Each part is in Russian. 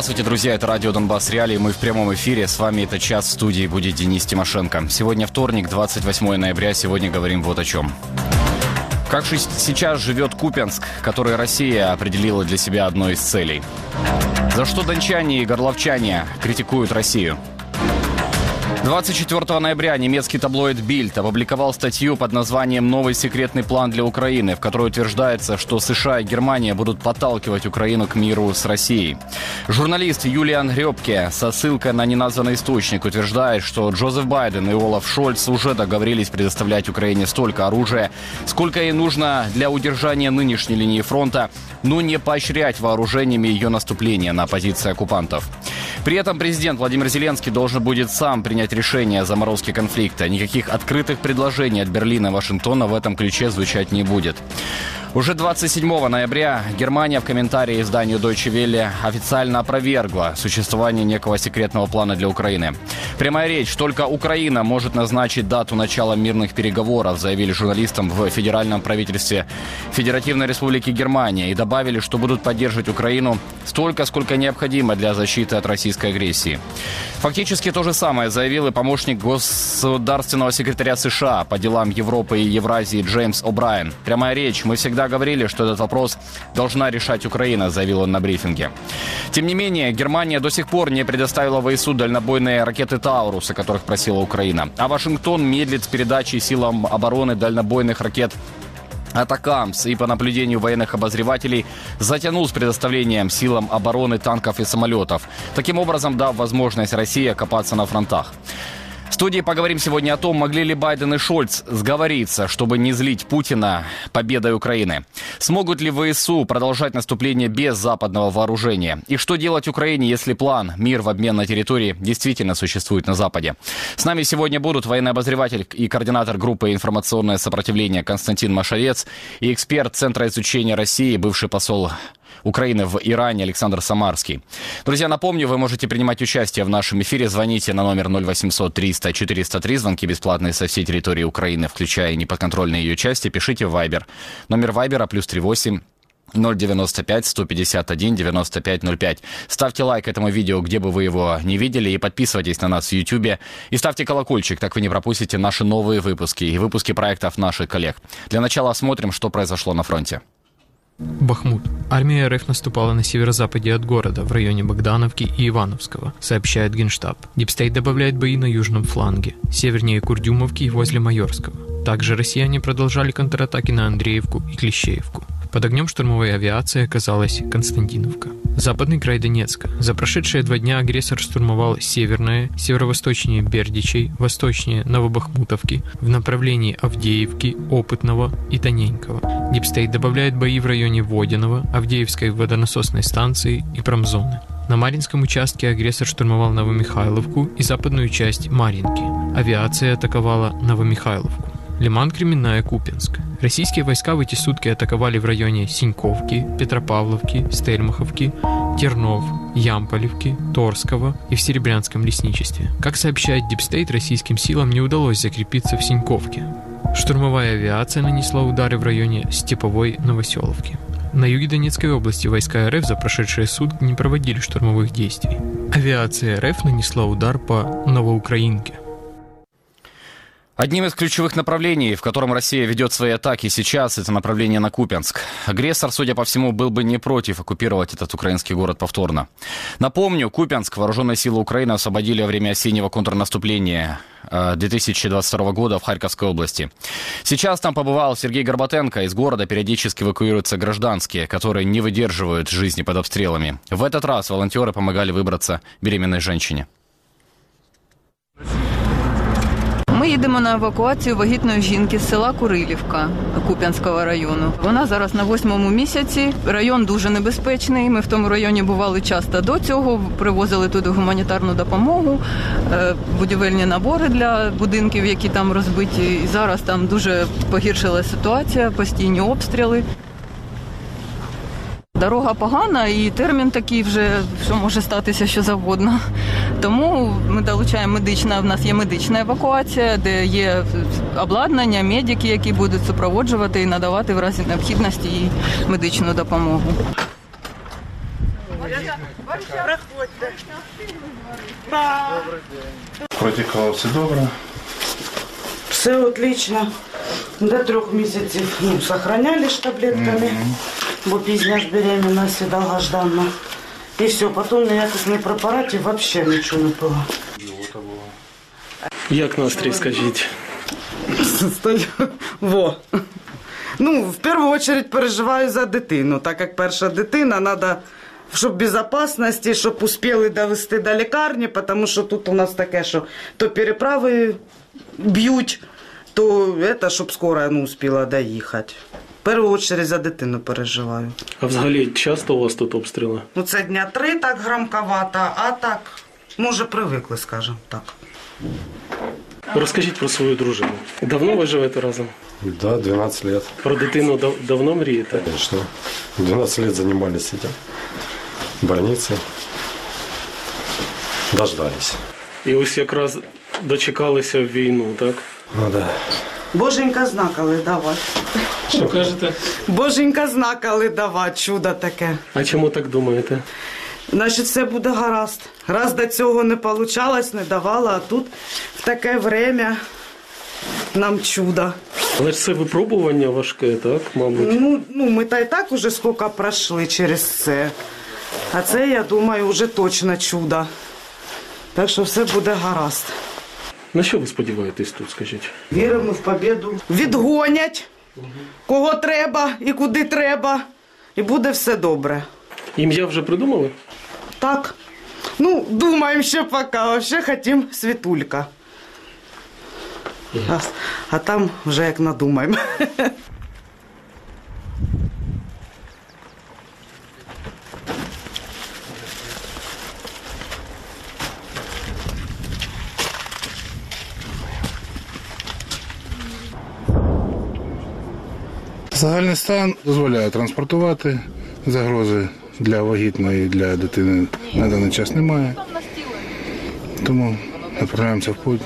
Здравствуйте, друзья, это радио Донбасс Реалии, мы в прямом эфире, с вами это час в студии будет Денис Тимошенко. Сегодня вторник, 28 ноября, сегодня говорим вот о чем. Как же сейчас живет Купенск, который Россия определила для себя одной из целей? За что дончане и горловчане критикуют Россию? 24 ноября немецкий таблоид Bild опубликовал статью под названием «Новый секретный план для Украины», в которой утверждается, что США и Германия будут подталкивать Украину к миру с Россией. Журналист Юлиан Гребке со ссылкой на неназванный источник утверждает, что Джозеф Байден и Олаф Шольц уже договорились предоставлять Украине столько оружия, сколько ей нужно для удержания нынешней линии фронта, но не поощрять вооружениями ее наступления на позиции оккупантов. При этом президент Владимир Зеленский должен будет сам принять решение о заморозке конфликта. Никаких открытых предложений от Берлина и Вашингтона в этом ключе звучать не будет. Уже 27 ноября Германия в комментарии изданию Deutsche Welle официально опровергла существование некого секретного плана для Украины. Прямая речь. Только Украина может назначить дату начала мирных переговоров, заявили журналистам в федеральном правительстве Федеративной Республики Германия и добавили, что будут поддерживать Украину столько, сколько необходимо для защиты от российской агрессии. Фактически то же самое заявил и помощник государственного секретаря США по делам Европы и Евразии Джеймс О'Брайен. Прямая речь. Мы всегда говорили, что этот вопрос должна решать Украина, заявил он на брифинге. Тем не менее, Германия до сих пор не предоставила ВСУ дальнобойные ракеты «Таурус», о которых просила Украина. А Вашингтон медлит с передачей силам обороны дальнобойных ракет Атакамс и по наблюдению военных обозревателей затянул с предоставлением силам обороны танков и самолетов, таким образом дав возможность России окопаться на фронтах. Студии поговорим сегодня о том, могли ли Байден и Шольц сговориться, чтобы не злить Путина победой Украины. Смогут ли ВСУ продолжать наступление без западного вооружения? И что делать Украине, если план «Мир в обмен на территории» действительно существует на Западе? С нами сегодня будут военный обозреватель и координатор группы «Информационное сопротивление» Константин Машарец и эксперт Центра изучения России, бывший посол Украины в Иране Александр Самарский. Друзья, напомню, вы можете принимать участие в нашем эфире. Звоните на номер 0800 300 403. Звонки бесплатные со всей территории Украины, включая неподконтрольные ее части. Пишите в Viber. Номер Вайбера плюс 38 095 151 9505. Ставьте лайк этому видео, где бы вы его не видели, и подписывайтесь на нас в YouTube. И ставьте колокольчик, так вы не пропустите наши новые выпуски и выпуски проектов наших коллег. Для начала осмотрим, что произошло на фронте. Бахмут. Армия РФ наступала на северо-западе от города, в районе Богдановки и Ивановского, сообщает Генштаб. Дипстейт добавляет бои на южном фланге, севернее Курдюмовки и возле Майорского. Также россияне продолжали контратаки на Андреевку и Клещеевку. Под огнем штурмовой авиации оказалась Константиновка. Западный край Донецка. За прошедшие два дня агрессор штурмовал северное, северо-восточнее Бердичей, восточнее Новобахмутовки, в направлении Авдеевки, Опытного и Тоненького. Дипстейт добавляет бои в районе Водяного, Авдеевской водонасосной станции и промзоны. На Маринском участке агрессор штурмовал Новомихайловку и западную часть Маринки. Авиация атаковала Новомихайловку. Лиман Кременная, Купинск. Российские войска в эти сутки атаковали в районе Синьковки, Петропавловки, Стельмаховки, Тернов, Ямполевки, Торского и в Серебрянском лесничестве. Как сообщает Дипстейт, российским силам не удалось закрепиться в Синьковке. Штурмовая авиация нанесла удары в районе Степовой Новоселовки. На юге Донецкой области войска РФ за прошедшие сутки не проводили штурмовых действий. Авиация РФ нанесла удар по Новоукраинке. Одним из ключевых направлений, в котором Россия ведет свои атаки сейчас, это направление на Купянск. Агрессор, судя по всему, был бы не против оккупировать этот украинский город повторно. Напомню, Купянск вооруженные силы Украины освободили во время осеннего контрнаступления 2022 э, года в Харьковской области. Сейчас там побывал Сергей Горбатенко. Из города периодически эвакуируются гражданские, которые не выдерживают жизни под обстрелами. В этот раз волонтеры помогали выбраться беременной женщине. Їдемо на евакуацію вагітної жінки з села Курилівка Куп'янського району. Вона зараз на восьмому місяці. Район дуже небезпечний. Ми в тому районі бували часто до цього. Привозили туди гуманітарну допомогу, е, будівельні набори для будинків, які там розбиті. І зараз там дуже погіршила ситуація, постійні обстріли. Дорога погана і термін такий вже, що може статися що завгодно. Тому ми долучаємо медична. В нас є медична евакуація, де є обладнання, медики, які будуть супроводжувати і надавати в разі необхідності їй медичну допомогу. Протікало все добре. Все отлично. До трьох місяців ну, сохраняли ж таблетками, бо пізня ж беременность і довгожданна. І все, потім ніяких не препаратів взагалі нічого не пила. Як настрій, скажіть? Стою. Во. Ну, в першу чергу переживаю за дитину, так як перша дитина, треба, щоб безпечності, щоб успіли довести до лікарні, тому що тут у нас таке, що то переправи б'ють, то це, щоб скоро ну, успіла доїхати. В першу чергу за дитину переживаю. А взагалі часто у вас тут обстріли? Ну, це дня три так громковато, а так, може, привикли, скажімо так. Розкажіть про свою дружину. Давно ви живете разом? Да, 12 лет, Про дитину дав- давно мрієте? конечно. 12 лет занимались этим. В больнице. Дождались. І ось якраз дочекалися в війну, так? Ну да. Боженька знакали давати. Що кажете? Боженька знакали давати, чудо таке. А чому так думаєте? Значить, все буде гаразд. Раз до цього не получалось, не давала, а тут в таке время нам чудо. Але ж це випробування важке, так, мабуть? Ну, ну ми та й так уже скільки пройшли через це. А це, я думаю, вже точно чудо. Так що все буде гаразд. На що ви сподіваєтесь тут, скажіть? Віримо в побіду. Відгонять, кого треба і куди треба. І буде все добре. Ім'я вже придумали? Так. Ну, думаємо ще поки. а ще хотім світулька. А, а там вже як надумаємо. Загальний стан дозволяє транспортувати. Загрози для вагітної для дитини на даний час немає. Тому відправляємося в путь.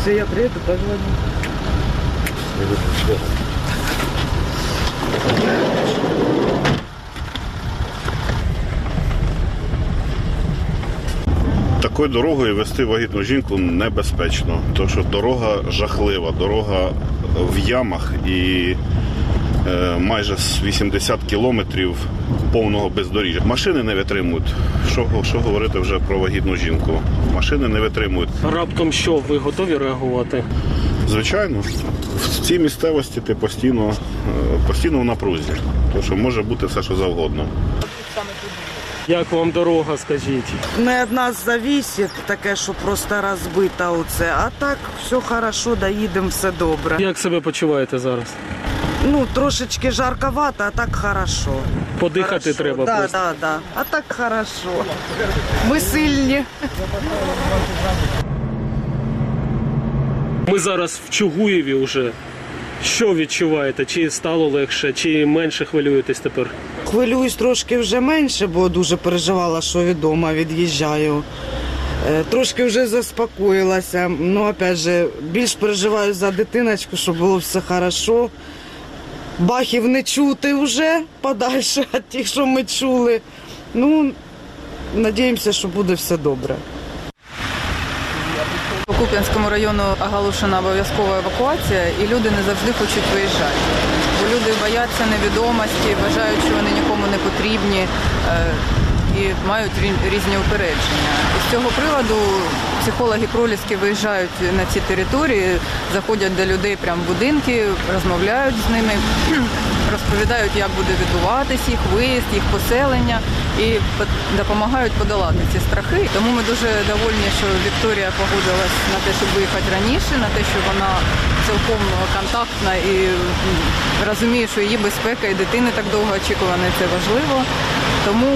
Все, я приеду, позвоню. Такою дорогою вести вагітну жінку небезпечно, тому що дорога жахлива, дорога в ямах і е, майже з 80 кілометрів повного бездоріжжя. Машини не витримують. Що, що говорити вже про вагітну жінку? Машини не витримують. Раптом що, ви готові реагувати? Звичайно, в цій місцевості ти постійно, е, постійно в напрузі, тому що може бути все, що завгодно. Як вам дорога, скажіть? Не від нас зависить таке, що просто розбита оце. А так все хорошо, доїдемо, все добре. Як себе почуваєте зараз? Ну, трошечки жарковато, а так хорошо. Подихати Хорошо. треба да, просто. Да, да. А так хорошо. Ми сильні. Ми зараз в Чугуєві вже. Що відчуваєте? Чи стало легше, чи менше хвилюєтесь тепер? Хвилююсь трошки вже менше, бо дуже переживала, що відома від'їжджаю. Е, Трошки вже заспокоїлася. Ну, опять же, більш переживаю за дитиночку, щоб було все хорошо. Бахів не чути вже подальше від тих, що ми чули. Ну, надіємося, що буде все добре. По Куп'янському району оголошена обов'язкова евакуація, і люди не завжди хочуть виїжджати. Бо люди бояться невідомості, вважають, що вони нікому не потрібні е, І мають різні упередження. З цього приводу психологи проліски виїжджають на ці території, заходять до людей прямо в будинки, розмовляють з ними, розповідають, як буде відбуватись їх виїзд, їх поселення і по- допомагають подолати ці страхи. Тому ми дуже довольні, що Вікторія погодилась на те, щоб виїхати раніше, на те, що вона цілком контактна і розуміє, що її безпека і дитини так довго очікувана, це важливо. Тому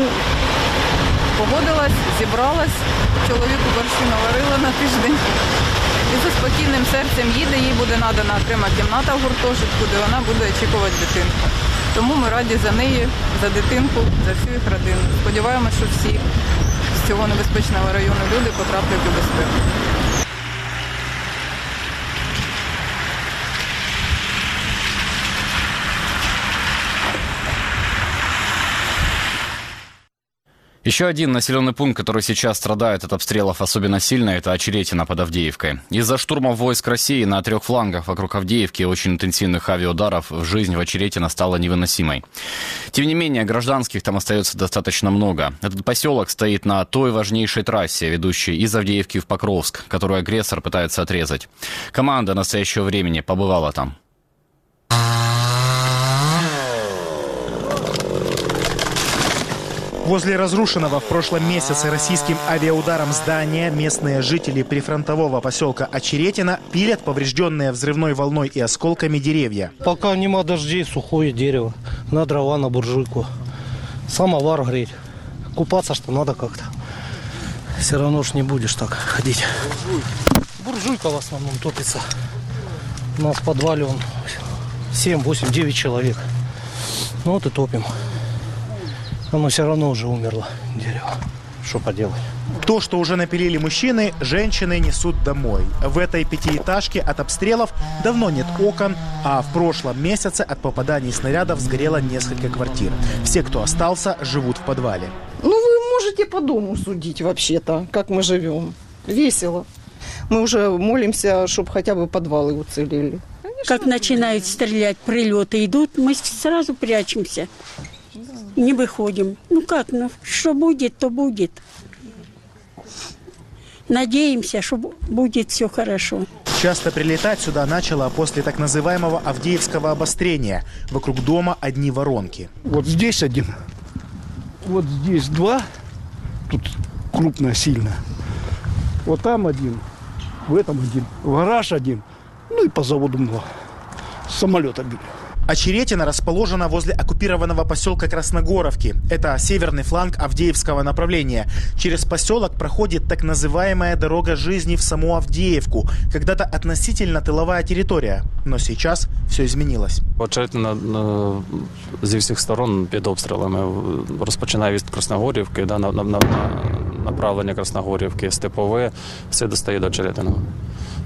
погодилась, зібралась, чоловіку борщу наварила на тиждень. І за спокійним серцем їде, їй буде надана окрема кімната в гуртожитку, де вона буде очікувати дитинку. Тому ми раді за неї, за дитинку, за всю їх родину. Сподіваємося, що всі з цього небезпечного району люди потраплять у безпеку. Еще один населенный пункт, который сейчас страдает от обстрелов особенно сильно, это Очеретина под Авдеевкой. Из-за штурма войск России на трех флангах вокруг Авдеевки очень интенсивных авиаударов жизнь в Очеретино стала невыносимой. Тем не менее, гражданских там остается достаточно много. Этот поселок стоит на той важнейшей трассе, ведущей из Авдеевки в Покровск, которую агрессор пытается отрезать. Команда настоящего времени побывала там. Возле разрушенного в прошлом месяце российским авиаударом здания местные жители прифронтового поселка Очеретина пилят поврежденные взрывной волной и осколками деревья. Пока нема дождей, сухое дерево. На дрова, на буржуйку. Самовар греть. Купаться что надо как-то. Все равно ж не будешь так ходить. Буржуйка в основном топится. У нас в подвале он 7, 8, 9 человек. Ну вот и топим. Оно все равно уже умерло, дерево. Что поделать? То, что уже напилили мужчины, женщины несут домой. В этой пятиэтажке от обстрелов давно нет окон, а в прошлом месяце от попаданий снарядов сгорело несколько квартир. Все, кто остался, живут в подвале. Ну, вы можете по дому судить вообще-то, как мы живем. Весело. Мы уже молимся, чтобы хотя бы подвалы уцелели. Как начинают стрелять, прилеты идут, мы сразу прячемся. Не выходим. Ну как, ну что будет, то будет. Надеемся, что будет все хорошо. Часто прилетать сюда начало после так называемого Авдеевского обострения. Вокруг дома одни воронки. Вот здесь один, вот здесь два, тут крупно, сильно. Вот там один, в этом один, в гараж один, ну и по заводу много. Самолета били. Очеретина расположена возле оккупированного поселка Красногоровки. Это северный фланг Авдеевского направления. Через поселок проходит так называемая дорога жизни в саму Авдеевку. Когда-то относительно тыловая территория. Но сейчас все изменилось. Очеретина зі всіх сторон під обстрілами розпочинає від Красногорівки, да, на, на, на, направлення Красногорівки, Степове, все достає до Очеретиного.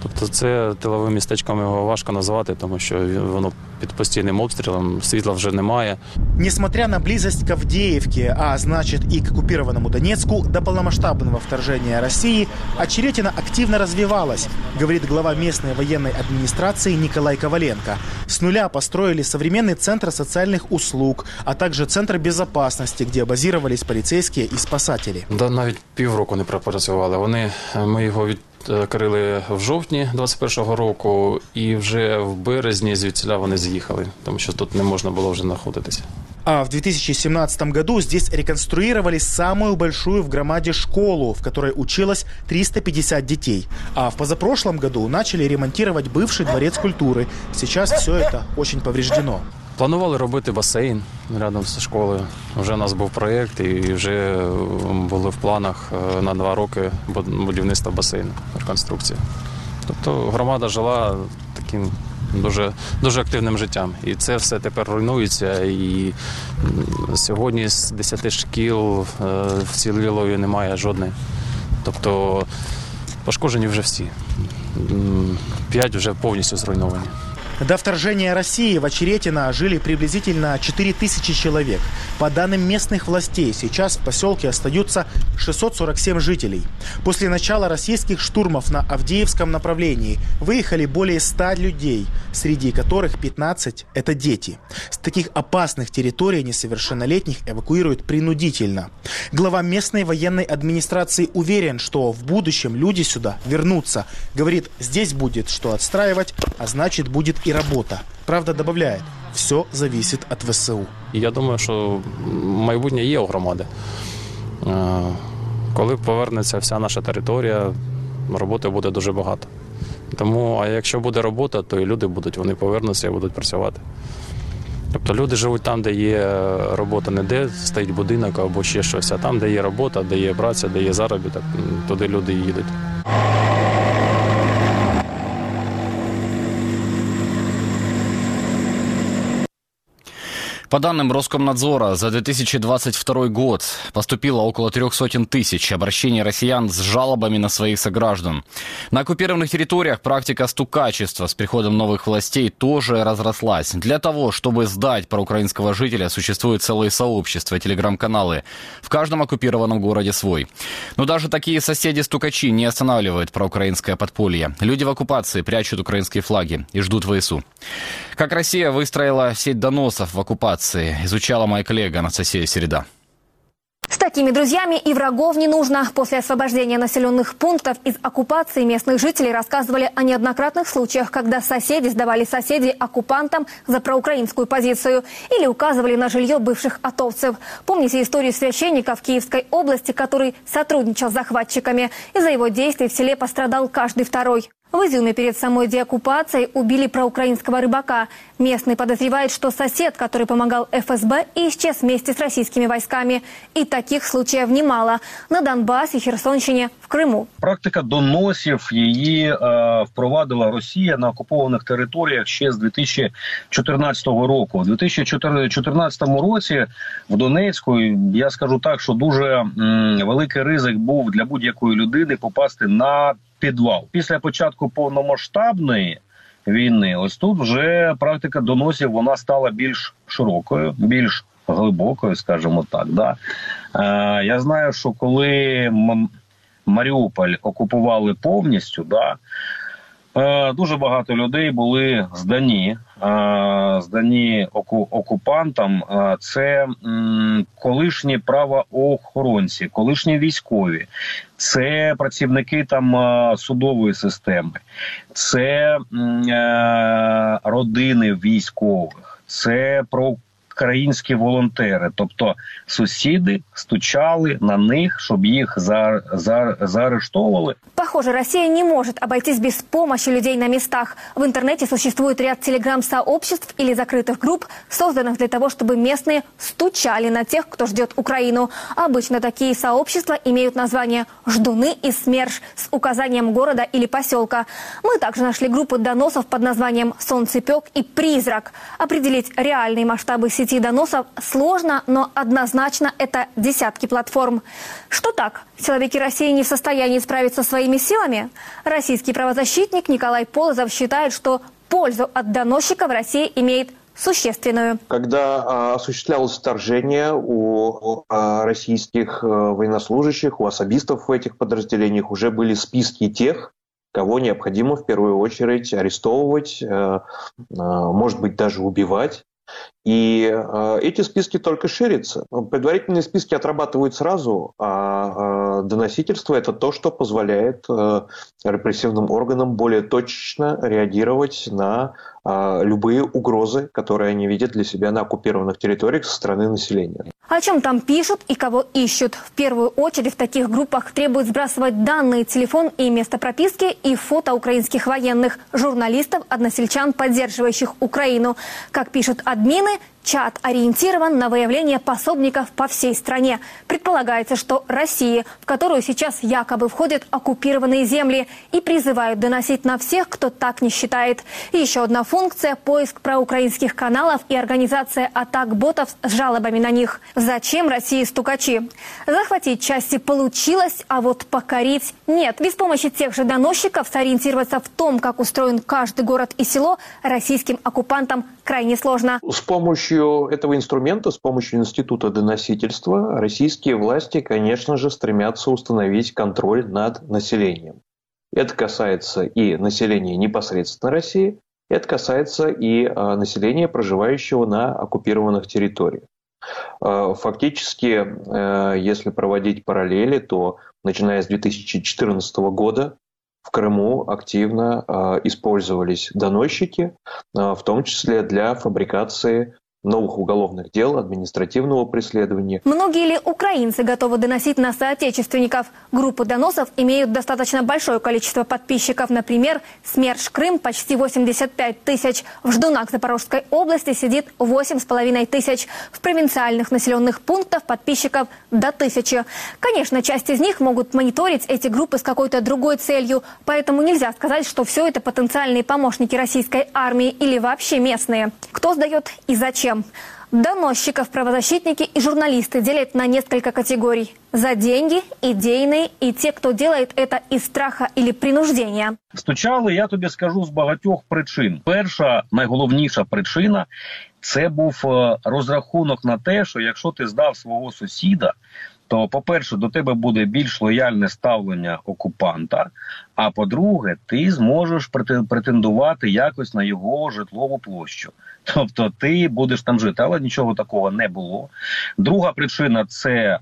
Тобто це тиловим містечком його важко назвати, тому що воно під постійним обстрілом, світла вже немає. Несмотря на близость к Авдеевке, а значит и к оккупированному Донецку, до полномасштабного вторжения России, Очеретина активно развивалась, говорит глава местной военной администрации Николай Коваленко. С нуля построили современный центр социальных услуг, а также центр безопасности, где базировались полицейские и спасатели. Да, навіть півроку не пропрацювали. Вони ми його від Крили в жовтні 21-го року, і вже в березні звідсіля вони з'їхали, тому що тут не можна було вже знаходитися. А в 2017 году здесь реконструировали самую большую в громаде школу, в которой училось 350 детей. А в позапрошлом году начали ремонтировать бывший дворец культуры. Сейчас все это очень повреждено. Планували робити басейн рядом з школою. Вже у нас був проєкт і вже були в планах на два роки будівництва басейну, реконструкції. Тобто громада жила таким дуже дуже активним життям. І це все тепер руйнується. І сьогодні з 10 шкіл вцілілої немає жодної. Тобто пошкоджені вже всі. П'ять вже повністю зруйновані. До вторжения России в Очеретино жили приблизительно 4 тысячи человек. По данным местных властей, сейчас в поселке остаются 647 жителей. После начала российских штурмов на Авдеевском направлении выехали более 100 людей, среди которых 15 – это дети. С таких опасных территорий несовершеннолетних эвакуируют принудительно. Глава местной военной администрации уверен, что в будущем люди сюда вернутся. Говорит, здесь будет что отстраивать, а значит будет и работа. Правда, добавляет, все зависит от ВСУ. Я думаю, що майбутнє є у громади. Коли повернеться вся наша територія, роботи буде дуже багато. Тому, а якщо буде робота, то і люди будуть, вони повернуться і будуть працювати. Тобто люди живуть там, де є робота, не де стоїть будинок або ще щось, а там, де є робота, де є праця, де є заробіток, туди люди їдуть. По данным Роскомнадзора, за 2022 год поступило около трех сотен тысяч обращений россиян с жалобами на своих сограждан. На оккупированных территориях практика стукачества с приходом новых властей тоже разрослась. Для того, чтобы сдать проукраинского жителя, существуют целые сообщества, телеграм-каналы. В каждом оккупированном городе свой. Но даже такие соседи-стукачи не останавливают проукраинское подполье. Люди в оккупации прячут украинские флаги и ждут ВСУ. Как Россия выстроила сеть доносов в оккупации, изучала моя коллега Анастасия Середа. С такими друзьями и врагов не нужно. После освобождения населенных пунктов из оккупации местных жителей рассказывали о неоднократных случаях, когда соседи сдавали соседей оккупантам за проукраинскую позицию или указывали на жилье бывших атовцев. Помните историю священника в Киевской области, который сотрудничал с захватчиками. Из-за его действий в селе пострадал каждый второй. В Изюме перед самой деоккупацией убили проукраинского рыбака. Местный подозревает, что сосед, который помогал ФСБ, исчез вместе с российскими войсками. И таких случаев немало. На Донбасі, Херсонщині, в Криму. Практика доносів її е, впровадила Росія на окупованих територіях ще з 2014 року. У 2014 році в Донецьку я скажу так, що дуже м, великий ризик був для будь-якої людини попасти на підвал. Після початку повномасштабної війни, ось тут вже практика доносів вона стала більш широкою, більш глибокою, скажімо так. Да. Е, я знаю, що коли Маріуполь окупували повністю, да, е, дуже багато людей були здані. Здані окупантам, це колишні правоохоронці, колишні військові, це працівники там судової системи, це е, родини військових, це про українські волонтери, тобто сусіди стучали на них, щоб їх за, за, заарештовували. Похоже, Россия не может обойтись без помощи людей на местах. В интернете существует ряд телеграм-сообществ или закрытых групп, созданных для того, чтобы местные стучали на тех, кто ждет Украину. Обычно такие сообщества имеют название «Ждуны» и «СМЕРШ» с указанием города или поселка. Мы также нашли группу доносов под названием «Солнцепек» и «Призрак». Определить реальные масштабы сети доносов сложно, но однозначно это десятки платформ. Что так? Силовики России не в состоянии справиться своими силами? Российский правозащитник Николай Полозов считает, что пользу от доносчиков Россия имеет существенную. Когда а, осуществлялось вторжение у а, российских а, военнослужащих, у особистов в этих подразделениях уже были списки тех, кого необходимо в первую очередь арестовывать, а, а, может быть даже убивать. И э, эти списки только ширятся. Предварительные списки отрабатывают сразу, а э, доносительство это то, что позволяет э, репрессивным органам более точно реагировать на любые угрозы, которые они видят для себя на оккупированных территориях со стороны населения. О чем там пишут и кого ищут? В первую очередь в таких группах требуют сбрасывать данные, телефон и место прописки и фото украинских военных, журналистов, односельчан, поддерживающих Украину. Как пишут админы, чат ориентирован на выявление пособников по всей стране. Предполагается, что России, в которую сейчас якобы входят оккупированные земли, и призывают доносить на всех, кто так не считает. И еще одна функция – поиск проукраинских каналов и организация атак ботов с жалобами на них. Зачем России стукачи? Захватить части получилось, а вот покорить – нет. Без помощи тех же доносчиков сориентироваться в том, как устроен каждый город и село, российским оккупантам крайне сложно. С помощью этого инструмента, с помощью института доносительства, российские власти, конечно же, стремятся установить контроль над населением. Это касается и населения непосредственно России, это касается и а, населения, проживающего на оккупированных территориях. А, Фактически, э, если проводить параллели, то начиная с 2014 года в Крыму активно э, использовались доносчики, в том числе для фабрикации новых уголовных дел, административного преследования. Многие ли украинцы готовы доносить на соотечественников? Группы доносов имеют достаточно большое количество подписчиков. Например, СМЕРШ Крым почти 85 тысяч. В Ждунах Запорожской области сидит 8,5 тысяч. В провинциальных населенных пунктах подписчиков до тысячи. Конечно, часть из них могут мониторить эти группы с какой-то другой целью. Поэтому нельзя сказать, что все это потенциальные помощники российской армии или вообще местные. Кто сдает и зачем? Доносчиков правозащитники и журналисты делят на несколько категорий. За деньги, идейные и те, кто делает это из страха или принуждения. Стучали, я тобі скажу, з багатьох причин. Перша, найголовніша причина це був е, розрахунок на те, що якщо ти здав свого сусіда, то, по-перше, до тебе буде більш лояльне ставлення окупанта. А по-друге, ти зможеш прете- претендувати якось на його житлову площу. Тобто ти будеш там жити, але нічого такого не було. Друга причина це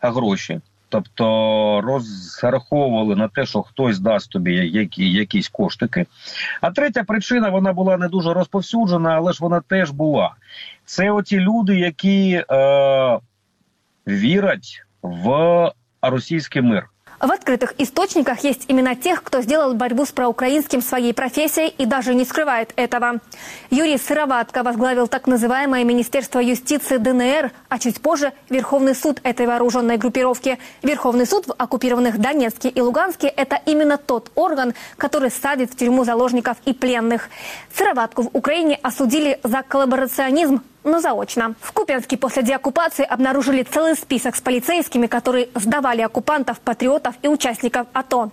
гроші. Тобто розраховували на те, що хтось дасть тобі які, якісь коштики. А третя причина вона була не дуже розповсюджена, але ж вона теж була. Це оті люди, які е, вірять в російський мир. В открытых источниках есть имена тех, кто сделал борьбу с проукраинским своей профессией и даже не скрывает этого. Юрий Сыроватко возглавил так называемое Министерство юстиции ДНР, а чуть позже Верховный суд этой вооруженной группировки. Верховный суд в оккупированных Донецке и Луганске – это именно тот орган, который садит в тюрьму заложников и пленных. Сыроватку в Украине осудили за коллаборационизм, но заочно. В Купянске после деоккупации обнаружили целый список с полицейскими, которые сдавали оккупантов, патриотов и участников АТО.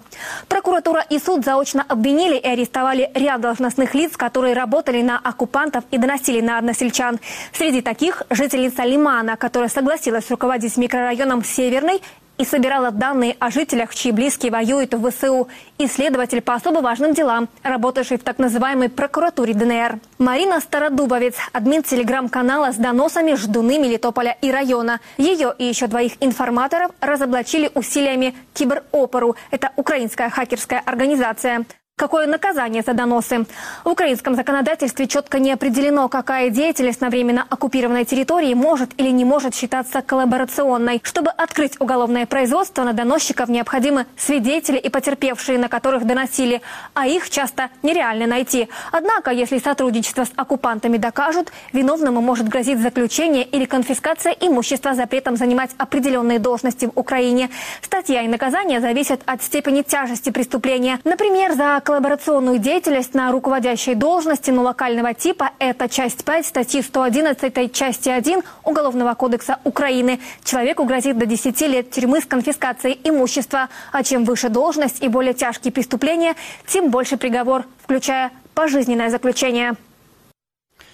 Прокуратура и суд заочно обвинили и арестовали ряд должностных лиц, которые работали на оккупантов и доносили на односельчан. Среди таких жительница Лимана, которая согласилась руководить микрорайоном Северный и собирала данные о жителях, чьи близкие воюют в ВСУ. Исследователь по особо важным делам, работавший в так называемой прокуратуре ДНР. Марина Стародубовец, админ телеграм-канала с доносами «Ждуны Мелитополя и района». Ее и еще двоих информаторов разоблачили усилиями Киберопору. Это украинская хакерская организация. Какое наказание за доносы? В украинском законодательстве четко не определено, какая деятельность на временно оккупированной территории может или не может считаться коллаборационной. Чтобы открыть уголовное производство на доносчиков, необходимы свидетели и потерпевшие, на которых доносили, а их часто нереально найти. Однако, если сотрудничество с оккупантами докажут, виновному может грозить заключение или конфискация имущества запретом занимать определенные должности в Украине. Статья и наказание зависят от степени тяжести преступления. Например, за коллаборационную деятельность на руководящей должности, но локального типа – это часть 5 статьи 111 части 1 Уголовного кодекса Украины. Человеку грозит до 10 лет тюрьмы с конфискацией имущества. А чем выше должность и более тяжкие преступления, тем больше приговор, включая пожизненное заключение.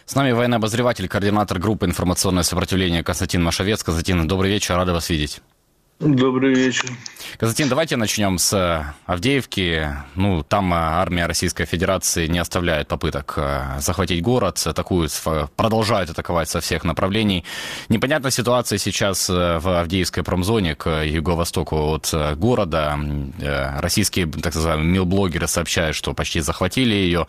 С нами военный обозреватель, координатор группы «Информационное сопротивление» Константин Машовец. Константин, добрый вечер, рада вас видеть. Добрый вечер. Константин, давайте начнем с э, Авдеевки. Ну, там э, армия Российской Федерации не оставляет попыток э, захватить город, атакуют, продолжают атаковать со всех направлений. Непонятна ситуация сейчас в Авдеевской промзоне к юго-востоку от города. Российские, так называемые, милблогеры сообщают, что почти захватили ее.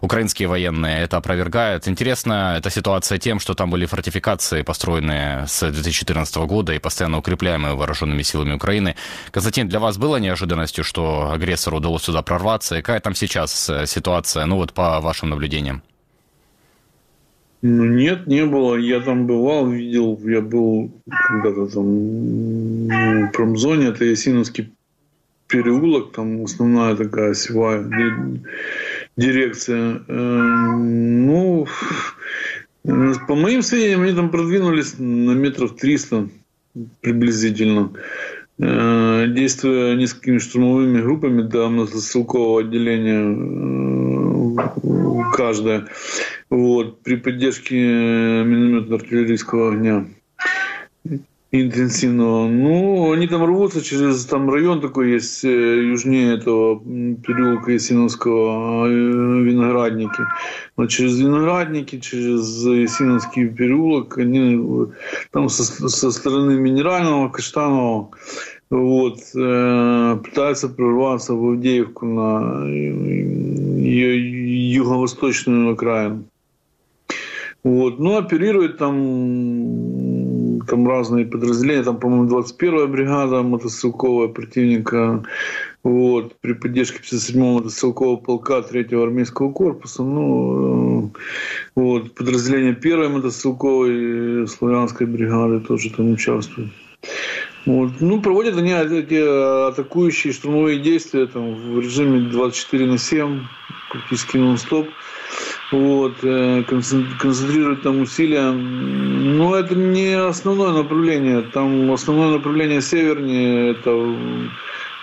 Украинские военные это опровергают. Интересна эта ситуация тем, что там были фортификации, построенные с 2014 года и постоянно укрепляемые вооруженными силами Украины. Константин, для вас было неожиданностью, что агрессору удалось сюда прорваться? И какая там сейчас э, ситуация, ну вот по вашим наблюдениям? Ну, нет, не было. Я там бывал, видел, я был когда-то там в промзоне, это Ясиновский переулок, там основная такая севая ди- дирекция. Эм, Ну, по моим сведениям, они там продвинулись на метров 300 приблизительно. Э, Действуя несколькими штурмовыми группами до мотострелкового отделения э, каждая, вот, при поддержке минометно-артиллерийского огня интенсивного. Ну, они там рвутся через там район такой есть э, южнее этого переулка Ясиновского, э, Виноградники. Вот через Виноградники, через Ясиновский переулок, они э, там со, со стороны Минерального, Каштанова, вот, пытаются прорваться в Авдеевку на ее юго-восточную окраину. Вот. Ну, оперирует там, там разные подразделения. Там, по-моему, 21-я бригада мотострелковая противника. Вот. При поддержке 57-го мотострелкового полка 3-го армейского корпуса. Ну, э, вот. Подразделение 1-й мотострелковой э, славянской бригады тоже там участвует. Вот. Ну, проводят они эти атакующие штурмовые действия там, в режиме 24 на 7, практически нон-стоп. Вот, э, концентрировать там усилия. Но это не основное направление. Там основное направление севернее, это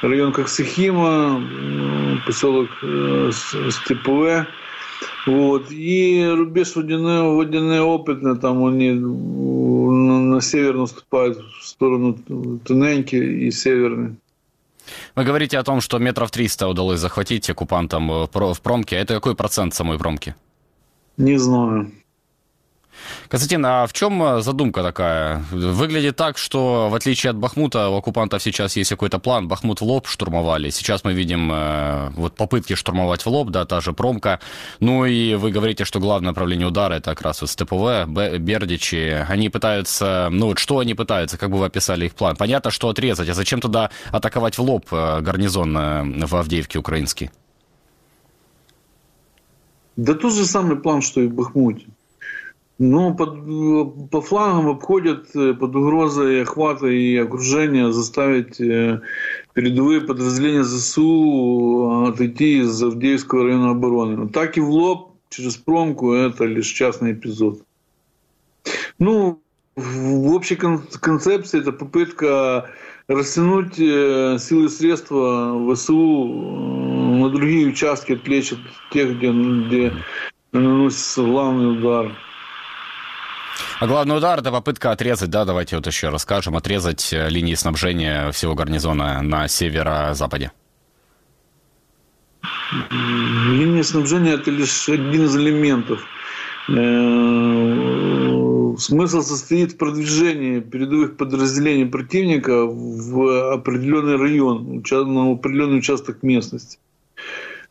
район Коксахима, поселок э, Степове. Вот. И рубеж водяные, водяные опытные, там они на север наступают в сторону Туненьки и Северной. Вы говорите о том, что метров 300 удалось захватить оккупантам в промке. Это какой процент самой промки? Не знаю. Константин, а в чем э, задумка такая? Выглядит так, что в отличие от Бахмута у оккупантов сейчас есть какой-то план. Бахмут в лоб штурмовали. Сейчас мы видим э, вот попытки штурмовать в лоб, да, та же промка. Ну и вы говорите, что главное направление удара это как раз вот СТПВ, Бердичи. Они пытаются, ну вот что они пытаются, как бы вы описали их план? Понятно, что отрезать, а зачем тогда атаковать в лоб э, гарнизон в Авдеевке украинский? Да тот же самый план, что и в Бахмуте. Ну, под, по флангам обходят э, под угрозой охвата и окружения заставить э, передовые подразделения ЗСУ отойти из Авдеевского района обороны. Так и в лоб через промку это лишь частный эпизод. Ну, в общей концепции это попытка растянуть э, силы и средства ВСУ на другие участки, отвлечь от тех, где, где наносится главный удар. А главный удар – это попытка отрезать, да, давайте вот еще расскажем, отрезать э, линии снабжения всего гарнизона на северо-западе. Линия снабжения – это лишь один из элементов. Э, смысл состоит в продвижении передовых подразделений противника в определенный район, на определенный участок местности.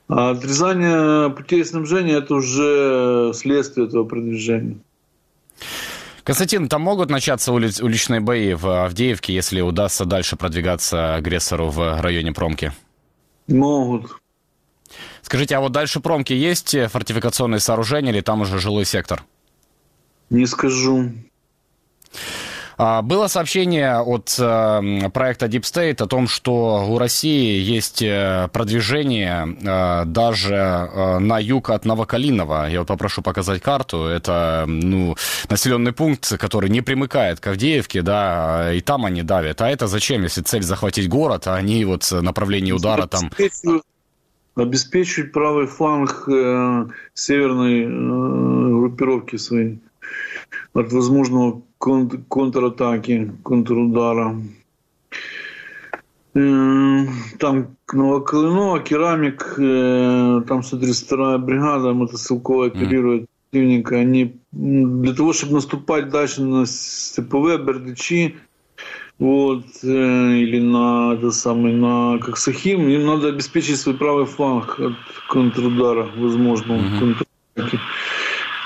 А отрезание путей снабжения – это уже следствие этого продвижения. Константин, там могут начаться ули- уличные бои в Авдеевке, если удастся дальше продвигаться агрессору в районе Промки? Могут. Скажите, а вот дальше Промки есть фортификационные сооружения или там уже жилой сектор? Не скажу. А, было сообщение от э, проекта Deep State о том, что у России есть э, продвижение э, даже на юг от Новокалинова. Я вот попрошу показать карту. Это ну, населенный пункт, который не примыкает к Авдеевке, да, и там они давят. А это зачем, если цель захватить город, а они вот направление удара там... Обеспечивать правый фланг э, северной э, группировки своей от возможного контратаки, контрудара. Э, там Новокалинова, керамик, э, там 132-я бригада мотострелковая оперирует противника. Они для того, чтобы наступать дальше на Степове, Бердичи, вот, э, или на, это самый, на Коксахим, им надо обеспечить свой правый фланг от контрудара, возможно, mm-hmm. контратаки.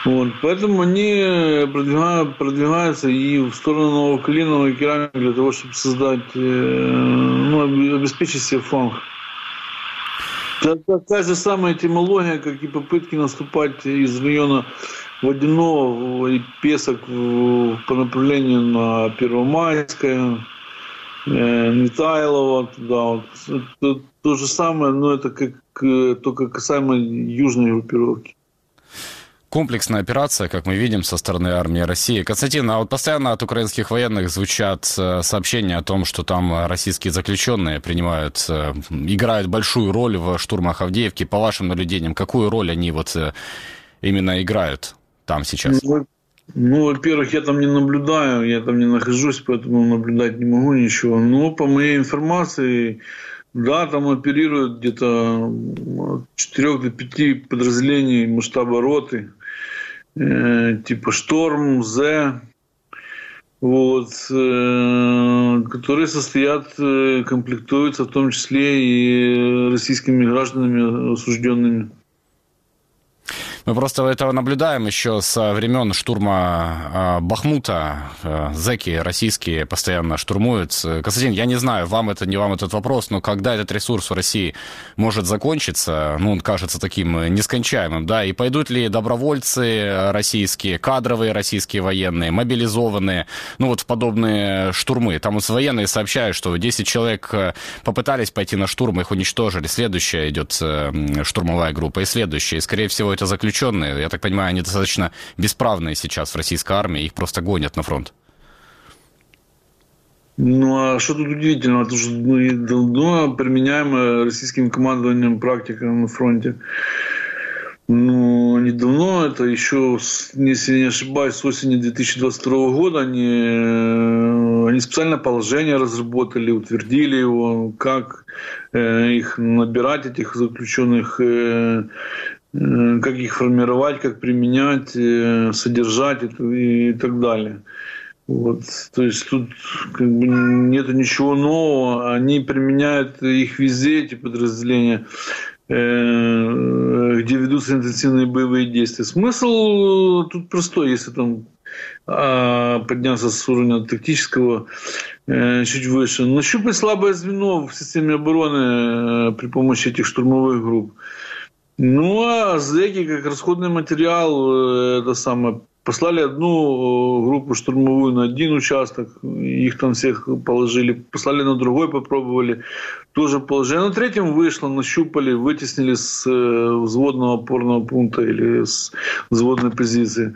Вот, поэтому они продвигают, продвигаются и в сторону Новоклинова и керамики для того, чтобы создать, э, ну, обеспечить себе фланг. Это такая же самая этимология, как и попытки наступать из района Водяного и Песок по направлению на Первомайское, э, Нетайлово, туда вот. Это то же самое, но это как э, только касаемо южной группировки комплексная операция, как мы видим, со стороны армии России. Константин, а вот постоянно от украинских военных звучат э, сообщения о том, что там российские заключенные принимают, э, играют большую роль в штурмах Авдеевки. По вашим наблюдениям, какую роль они вот э, именно играют там сейчас? Ну, ну, во-первых, я там не наблюдаю, я там не нахожусь, поэтому наблюдать не могу ничего. Но по моей информации, да, там оперируют где-то от 4 до 5 подразделений масштаба роты. Э, типа Шторм, З, вот, э, которые состоят, э, комплектуются в том числе и российскими гражданами осужденными. Мы просто этого наблюдаем еще со времен штурма а, Бахмута. А, зеки российские постоянно штурмуют. Константин, я не знаю, вам это, не вам этот вопрос, но когда этот ресурс в России может закончиться, ну, он кажется таким нескончаемым, да, и пойдут ли добровольцы российские, кадровые российские военные, мобилизованные, ну, вот в подобные штурмы. Там вот военные сообщают, что 10 человек э, попытались пойти на штурм, их уничтожили. Следующая идет э, штурмовая группа и следующая. И, скорее всего, это заключение заключенные. Я так понимаю, они достаточно бесправные сейчас в российской армии, их просто гонят на фронт. Ну а что тут удивительного? Это уже ну, давно применяемая российским командованием практика на фронте. Ну, недавно, это еще, если не ошибаюсь, с осени 2022 года они, э, они специальное положение разработали, утвердили его, как э, их набирать, этих заключенных, э, как их формировать, как применять, э, содержать и, так далее. Вот, то есть тут как бы нет ничего нового, они применяют их везде, эти подразделения. Э, где ведутся интенсивные боевые действия. Смысл тут простой, если там а, подняться с уровня тактического э, чуть выше. Нащупать слабое звено в системе обороны э, при помощи этих штурмовых групп. Ну а зэки как расходный материал, это самое, Послали одну группу штурмовую на один участок, их там всех положили. Послали на другой, попробовали, тоже положили. На третьем вышло, нащупали, вытеснили с взводного опорного пункта или с взводной позиции.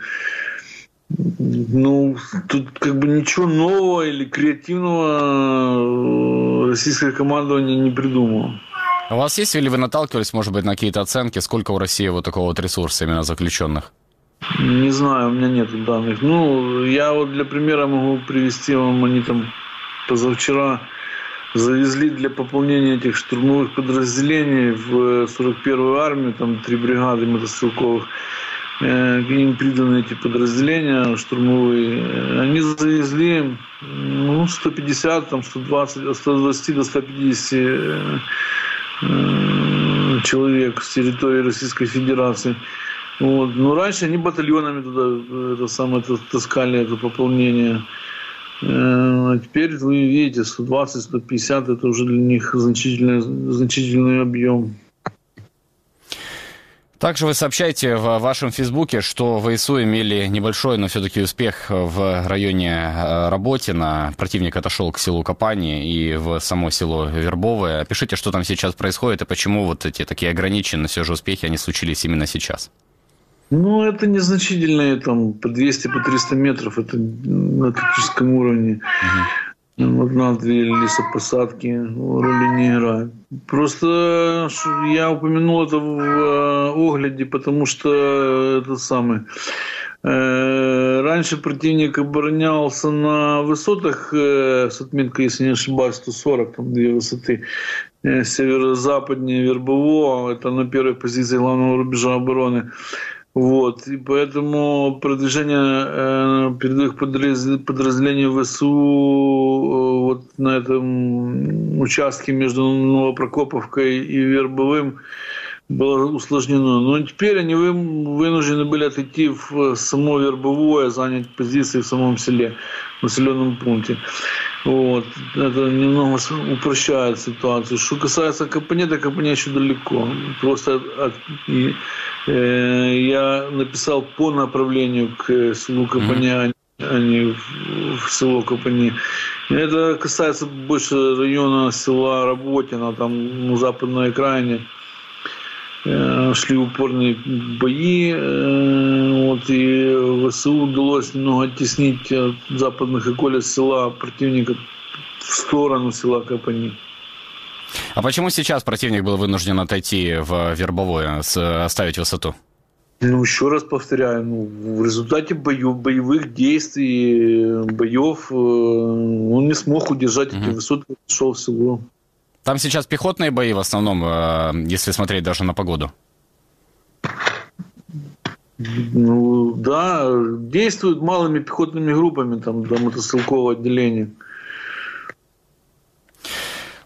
Ну, тут как бы ничего нового или креативного российское командование не придумало. У вас есть или вы наталкивались, может быть, на какие-то оценки, сколько у России вот такого вот ресурса именно заключенных? Не знаю, у меня нет данных. Ну, я вот для примера могу привести вам, они там позавчера завезли для пополнения этих штурмовых подразделений в 41-ю армию, там три бригады мотострелковых, э, к ним приданы эти подразделения штурмовые. Они завезли ну, 150, там 120, от 120 до 150 э, э, человек с территории Российской Федерации. Вот. Но раньше они батальонами туда это самое, это, таскали это пополнение. А теперь вы видите, 120-150 это уже для них значительный, значительный объем. Также вы сообщаете в вашем фейсбуке, что ВСУ имели небольшой, но все-таки успех в районе э, Работина. Противник отошел к селу Капани и в само село Вербовое. Пишите, что там сейчас происходит и почему вот эти такие ограниченные все же успехи, они случились именно сейчас. Ну, это незначительные, там, по 200, по 300 метров, это на тактическом уровне. Угу. Одна-две лесопосадки роли не играют. Просто я упомянул это в э, огляде, потому что это самое. Э, раньше противник оборонялся на высотах э, с отметкой, если не ошибаюсь, 140, там две высоты северо-западнее Вербово, это на первой позиции главного рубежа обороны. Вот, и поэтому продвижение э, передовых подразделений ВСУ э, вот на этом участке между Новопрокоповкой и Вербовым было усложнено. Но теперь они вынуждены были отойти в само Вербовое, занять позиции в самом селе, в населенном пункте. Вот. Это немного упрощает ситуацию. Что касается Капани, то Капани еще далеко. Просто от, и, э, я написал по направлению к селу Капани, mm-hmm. а не в, в село Капани. Это касается больше района села Работина, там на западной окраине. Шли упорные бои, вот, и ВСУ удалось немного оттеснить от западных околиц села противника в сторону села Капани. А почему сейчас противник был вынужден отойти в Вербовое, оставить высоту? Ну, еще раз повторяю, ну, в результате боев, боевых действий, боев, э, он не смог удержать угу. эти высоты, шел в село. Там сейчас пехотные бои в основном, э, если смотреть даже на погоду. Ну, да, действуют малыми пехотными группами там до мотострелкового отделения.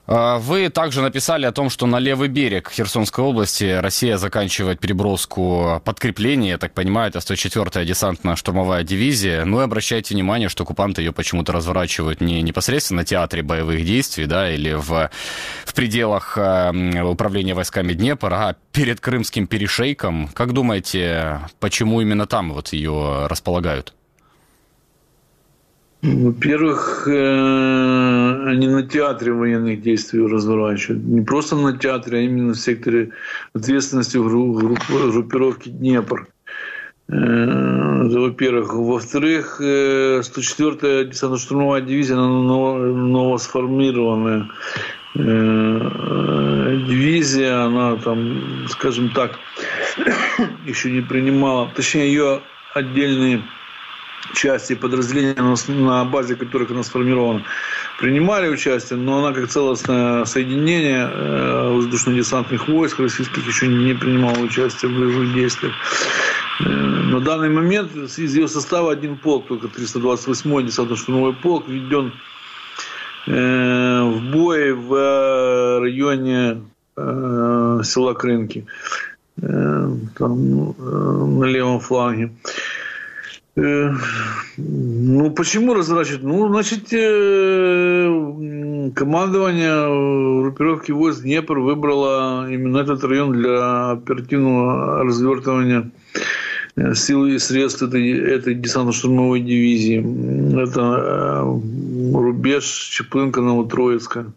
А, вы также написали о том, что на левый берег Херсонской области Россия заканчивает переброску подкреплений, я так понимаю, это 104-я десантно-штурмовая дивизия. Ну и обращайте внимание, что оккупанты ее почему-то разворачивают не непосредственно на театре боевых действий, да, или в, в пределах э, управления войсками Днепр, а перед Крымским перешейком. Как думаете, почему именно там вот ее располагают? Во-первых, э, они на театре военных действий разворачивают. Не просто на театре, а именно в секторе ответственности группировки Днепр. Это, во-первых. Во-вторых, 104-я десантно-штурмовая дивизия, она новосформированная дивизия, она там, скажем так, еще не принимала, точнее ее отдельные части подразделения, на базе которых она сформирована, принимали участие, но она как целостное соединение воздушно-десантных войск российских еще не принимала участие в боевых действиях. На данный момент из ее состава один полк, только 328-й десантно-штурмовой полк, введен в бой в районе села Крынки, там, на левом фланге. Ну, почему разворачивать? Ну, значит, командование группировки войск Днепр выбрало именно этот район для оперативного развертывания сил и средств этой, этой десантно-штурмовой дивизии. Это рубеж Чеплынка Новотроицка.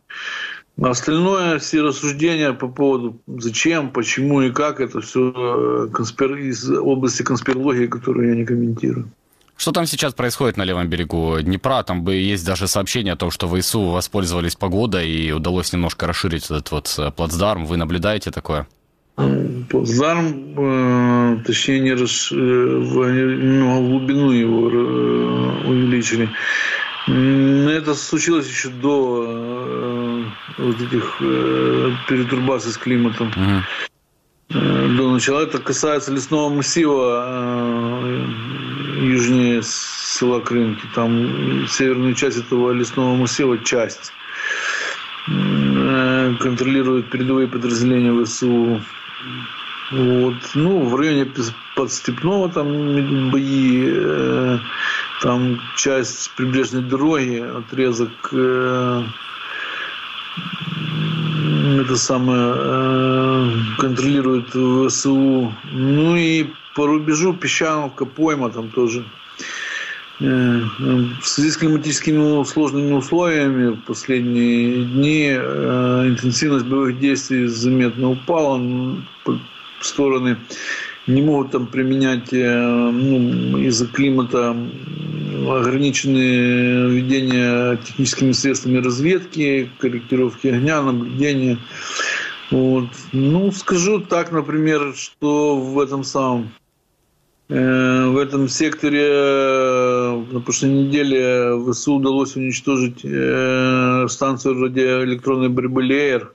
Остальное, все рассуждения по поводу зачем, почему и как, это все конспир... из области конспирологии, которую я не комментирую. Что там сейчас происходит на левом берегу Днепра? Там бы есть даже сообщение о том, что ВСУ воспользовались погодой и удалось немножко расширить этот вот плацдарм. Вы наблюдаете такое? Плацдарм, э, точнее, не расш... ну, глубину его увеличили. Это случилось еще до э, вот этих э, перетурбаций с климатом. Uh-huh. До начала. Это касается лесного массива э, южнее села Крынки. Там северную часть этого лесного массива, часть контролируют передовые подразделения ВСУ. Вот. Ну, в районе Подстепного там бои там часть прибрежной дороги, отрезок э, это самое э, контролирует ВСУ. Ну и по рубежу Песчановка, Пойма там тоже. Э, в связи с климатическими сложными условиями в последние дни э, интенсивность боевых действий заметно упала. Стороны не могут там применять э, ну, из-за климата ограниченные ведения техническими средствами разведки, корректировки огня, наблюдения. Вот. Ну, скажу так, например, что в этом самом э, в этом секторе э, на прошлой неделе ВСУ удалось уничтожить станцию радиоэлектронной борьбы «Леер»,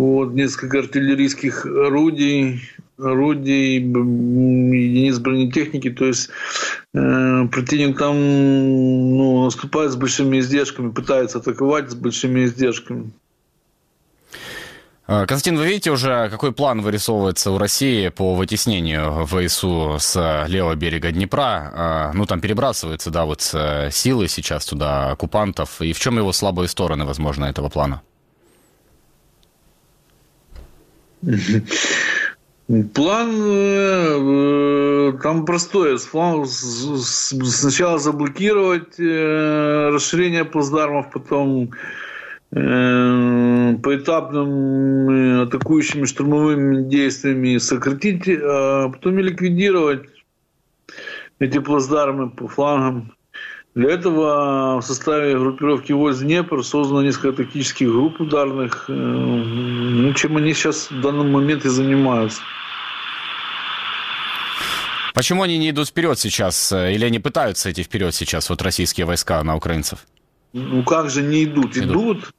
вот, несколько артиллерийских орудий, орудий, единиц бронетехники, то есть э, противник там ну, наступает с большими издержками, пытается атаковать с большими издержками. Э, Константин, вы видите уже, какой план вырисовывается у России по вытеснению ВСУ с левого берега Днепра? Э, ну, там перебрасываются, да, вот э, силы сейчас туда, оккупантов. И в чем его слабые стороны, возможно, этого плана? План э, там простой. Сначала заблокировать э, расширение плацдармов, потом э, поэтапным атакующими штурмовыми действиями сократить, а потом и ликвидировать эти плацдармы по флангам. Для этого в составе группировки войск Днепр создано несколько тактических групп ударных, ну, чем они сейчас в данный момент и занимаются. Почему они не идут вперед сейчас? Или они пытаются идти вперед сейчас, вот российские войска на украинцев? Ну как же не идут? Идут. идут.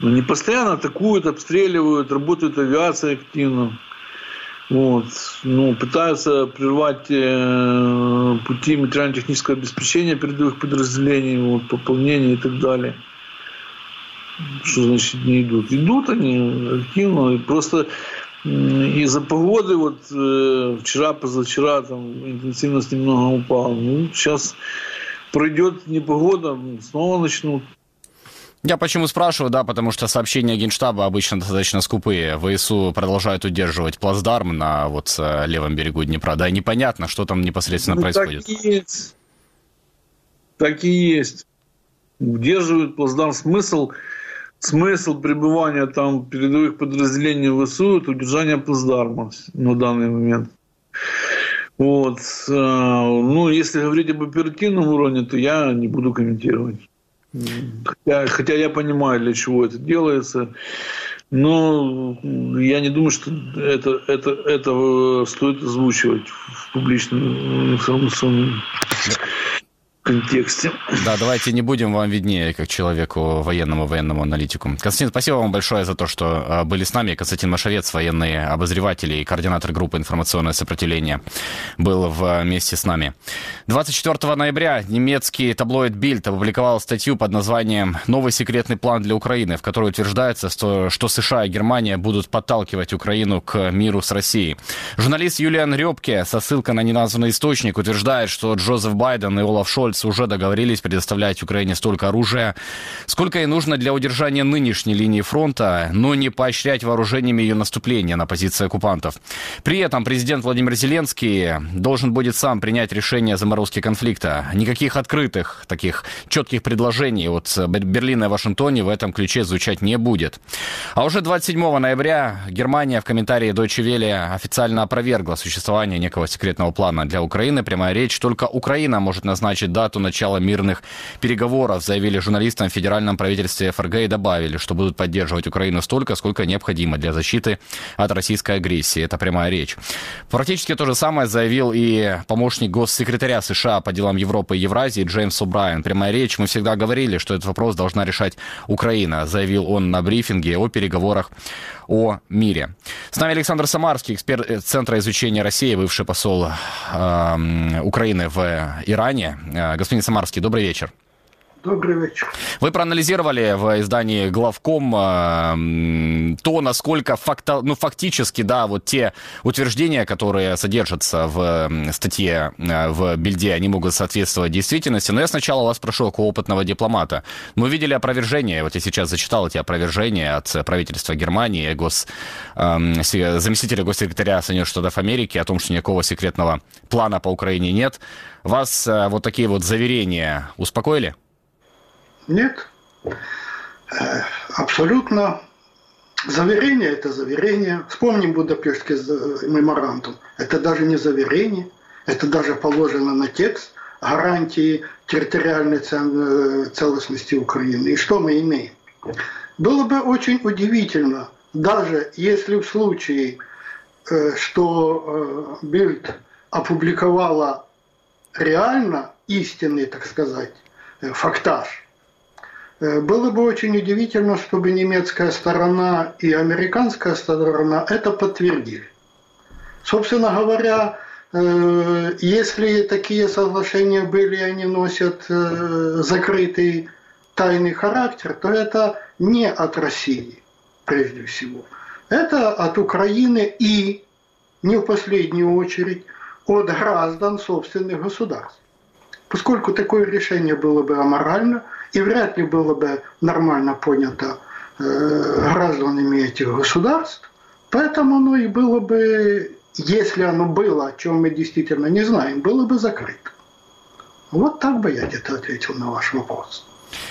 Они постоянно атакуют, обстреливают, работают авиация активно. Вот. Ну, пытаются прервать э, пути материально-технического обеспечения передовых подразделений, вот, пополнения и так далее. Что значит не идут? Идут они активно. И просто из-за погоды, вот э, вчера, позавчера, там интенсивность немного упала. Ну, сейчас пройдет непогода, снова начнут. Я почему спрашиваю, да, потому что сообщения Генштаба обычно достаточно скупые. ВСУ продолжают удерживать плацдарм на вот э, левом берегу Днепра, да, и непонятно, что там непосредственно ну, происходит. Так и есть. Так и есть. Удерживают плацдарм. Смысл смысл пребывания там передовых подразделений ВСУ – это удержание плацдарма на данный момент. Вот. А, ну, если говорить об оперативном уровне, то я не буду комментировать. Хотя, хотя я понимаю, для чего это делается. Но я не думаю, что это, это, это стоит озвучивать в публичном информационном контексте. Да, давайте не будем вам виднее, как человеку военному, военному аналитику. Константин, спасибо вам большое за то, что а, были с нами. Константин Машовец, военный обозреватель и координатор группы «Информационное сопротивление», был вместе с нами. 24 ноября немецкий таблоид «Бильд» опубликовал статью под названием «Новый секретный план для Украины», в которой утверждается, что США и Германия будут подталкивать Украину к миру с Россией. Журналист Юлиан Рёбке со ссылкой на неназванный источник утверждает, что Джозеф Байден и Олаф Шольц Шольц уже договорились предоставлять Украине столько оружия, сколько и нужно для удержания нынешней линии фронта, но не поощрять вооружениями ее наступления на позиции оккупантов. При этом президент Владимир Зеленский должен будет сам принять решение о заморозке конфликта. Никаких открытых, таких четких предложений от Берлина и Вашингтона в этом ключе звучать не будет. А уже 27 ноября Германия в комментарии Deutsche Welle официально опровергла существование некого секретного плана для Украины. Прямая речь, только Украина может назначить начала мирных переговоров, заявили журналистам в федеральном правительстве ФРГ и добавили, что будут поддерживать Украину столько, сколько необходимо для защиты от российской агрессии. Это прямая речь. Практически то же самое заявил и помощник госсекретаря США по делам Европы и Евразии Джеймс О'Брайен. Прямая речь. Мы всегда говорили, что этот вопрос должна решать Украина, заявил он на брифинге о переговорах о мире. С нами Александр Самарский, эксперт Центра изучения России, бывший посол э, Украины в Иране. Господин Самарский, добрый вечер. Добрый вечер. Вы проанализировали в издании «Главком» э, то, насколько факто, ну, фактически, да, вот те утверждения, которые содержатся в статье э, в Бельде, они могут соответствовать действительности. Но я сначала вас прошу, как опытного дипломата. Мы видели опровержение, вот я сейчас зачитал эти опровержения от правительства Германии, гос, э, заместителя госсекретаря Соединенных Штатов Америки о том, что никакого секретного плана по Украине нет. Вас э, вот такие вот заверения успокоили? Нет. Э, абсолютно. Заверение – это заверение. Вспомним Будапештский меморандум. Это даже не заверение, это даже положено на текст гарантии территориальной э, целостности Украины. И что мы имеем? Было бы очень удивительно, даже если в случае, э, что Бильд опубликовала реально истинный, так сказать, фактаж – было бы очень удивительно, чтобы немецкая сторона и американская сторона это подтвердили. Собственно говоря, э, если такие соглашения были, они носят э, закрытый тайный характер, то это не от России, прежде всего. Это от Украины и, не в последнюю очередь, от граждан собственных государств. Поскольку такое решение было бы аморально – и вряд ли было бы нормально понято э, гражданами этих государств. Поэтому оно и было бы, если оно было, о чем мы действительно не знаем, было бы закрыто. Вот так бы я где-то ответил на ваш вопрос.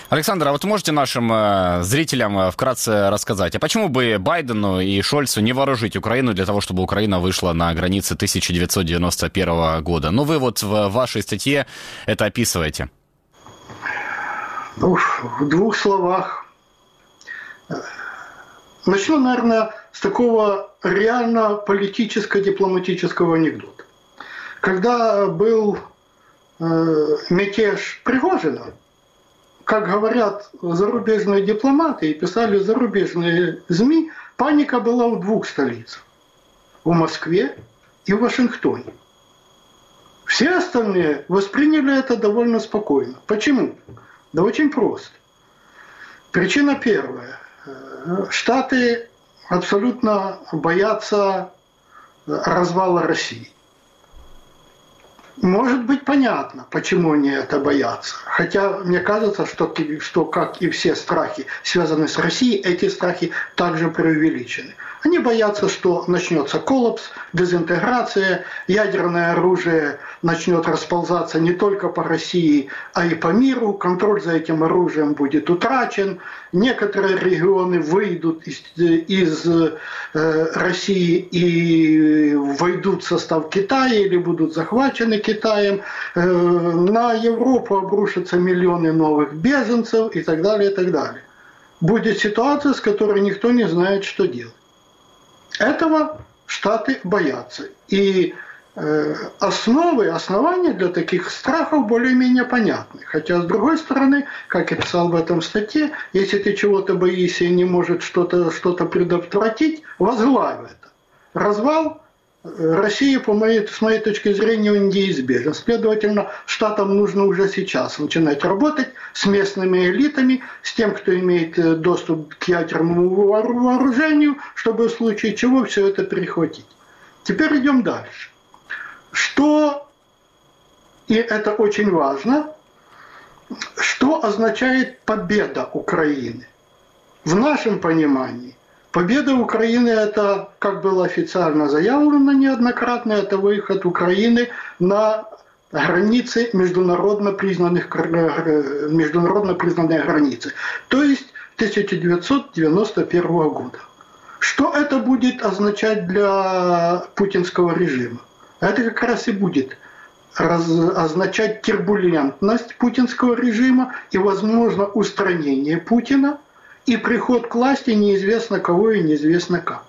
Александр, а вот можете нашим э, зрителям э, вкратце рассказать, а почему бы Байдену и Шольцу не вооружить Украину для того, чтобы Украина вышла на границы 1991 года? Ну, вы вот в вашей статье это описываете. Ну, в двух словах. Начну, наверное, с такого реально политическо-дипломатического анекдота. Когда был э, мятеж Пригожина, как говорят зарубежные дипломаты и писали зарубежные СМИ, паника была в двух столицах. В Москве и в Вашингтоне. Все остальные восприняли это довольно спокойно. Почему? Да очень просто. Причина первая. Штаты абсолютно боятся развала России. может быть понятно, почему они это боятся. Хотя мне кажется, что, что как и все страхи, связанные с Россией, эти страхи также преувеличены. Они боятся, что начнется коллапс, дезинтеграция, ядерное оружие начнет расползаться не только по России, а и по миру, контроль за этим оружием будет утрачен, некоторые регионы выйдут из, из э, России и войдут в состав Китая или будут захвачены Китаем, э, на Европу обрушатся миллионы новых беженцев и так далее, и так далее. Будет ситуация, с которой никто не знает, что делать. Этого Штаты боятся. И э, основы, основания для таких страхов более-менее понятны. Хотя, с другой стороны, как я писал в этом статье, если ты чего-то боишься и не может что-то что предотвратить, возглавь это. Развал Россия, по моей, с моей точки зрения, неизбежна. Следовательно, штатам нужно уже сейчас начинать работать с местными элитами, с тем, кто имеет э, доступ к ядерному вооружению, чтобы в случае чего все это перехватить. Теперь идем дальше. Что, и это очень важно, что означает победа Украины? В нашем понимании Победа Украины – это, как было официально заявлено неоднократно, это выход Украины на границы международно признанных, международно признанные границы, то есть 1991 года. Что это будет означать для путинского режима? Это как раз и будет раз, означать турбулентность путинского режима и, возможно, устранение Путина – и приход к власти неизвестно кого и неизвестно как.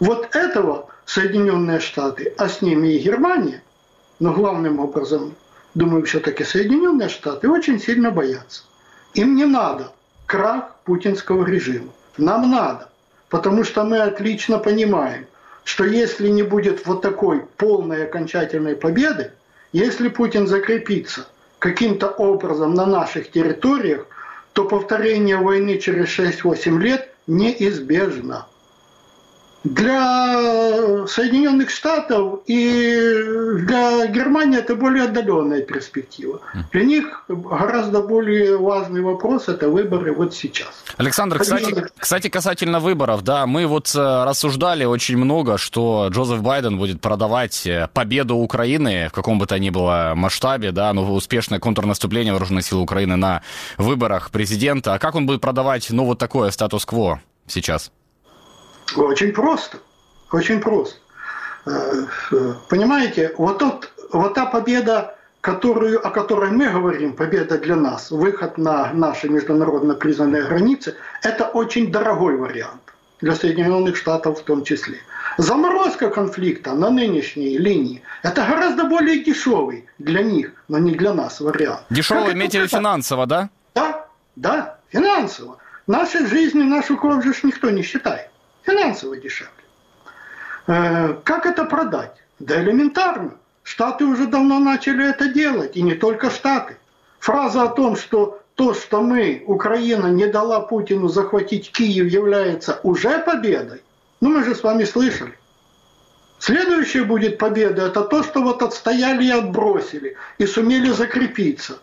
Вот этого Соединенные Штаты, а с ними и Германия, но главным образом, думаю, все-таки Соединенные Штаты очень сильно боятся. Им не надо крах путинского режима. Нам надо, потому что мы отлично понимаем, что если не будет вот такой полной окончательной победы, если Путин закрепится каким-то образом на наших территориях, то повторение войны через 6-8 лет неизбежно. Для Соединенных Штатов и для Германии это более отдаленная перспектива. Для них гораздо более важный вопрос – это выборы вот сейчас. Александр, кстати, кстати, касательно выборов, да, мы вот э, рассуждали очень много, что Джозеф Байден будет продавать э, победу Украины в каком бы то ни было масштабе, да, ну, успешное контрнаступление вооруженных сил Украины на выборах президента. А как он будет продавать, ну, вот такое статус-кво сейчас? Очень просто. Очень просто. Э, э, понимаете, вот, тот, вот та победа, которую, о которой мы говорим, победа для нас, выход на наши международно признанные границы, это очень дорогой вариант для Соединенных Штатов в том числе. Заморозка конфликта на нынешней линии – это гораздо более дешевый для них, но не для нас вариант. Дешевый, имеете финансово, да? Да, да, финансово. Нашей жизни, нашу кровь же никто не считает финансово дешевле. Э, как это продать? Да элементарно. Штаты уже давно начали это делать, и не только Штаты. Фраза о том, что то, что мы, Украина, не дала Путину захватить Киев, является уже победой, ну мы же с вами слышали. Следующая будет победа, это то, что вот отстояли и отбросили, и сумели закрепиться.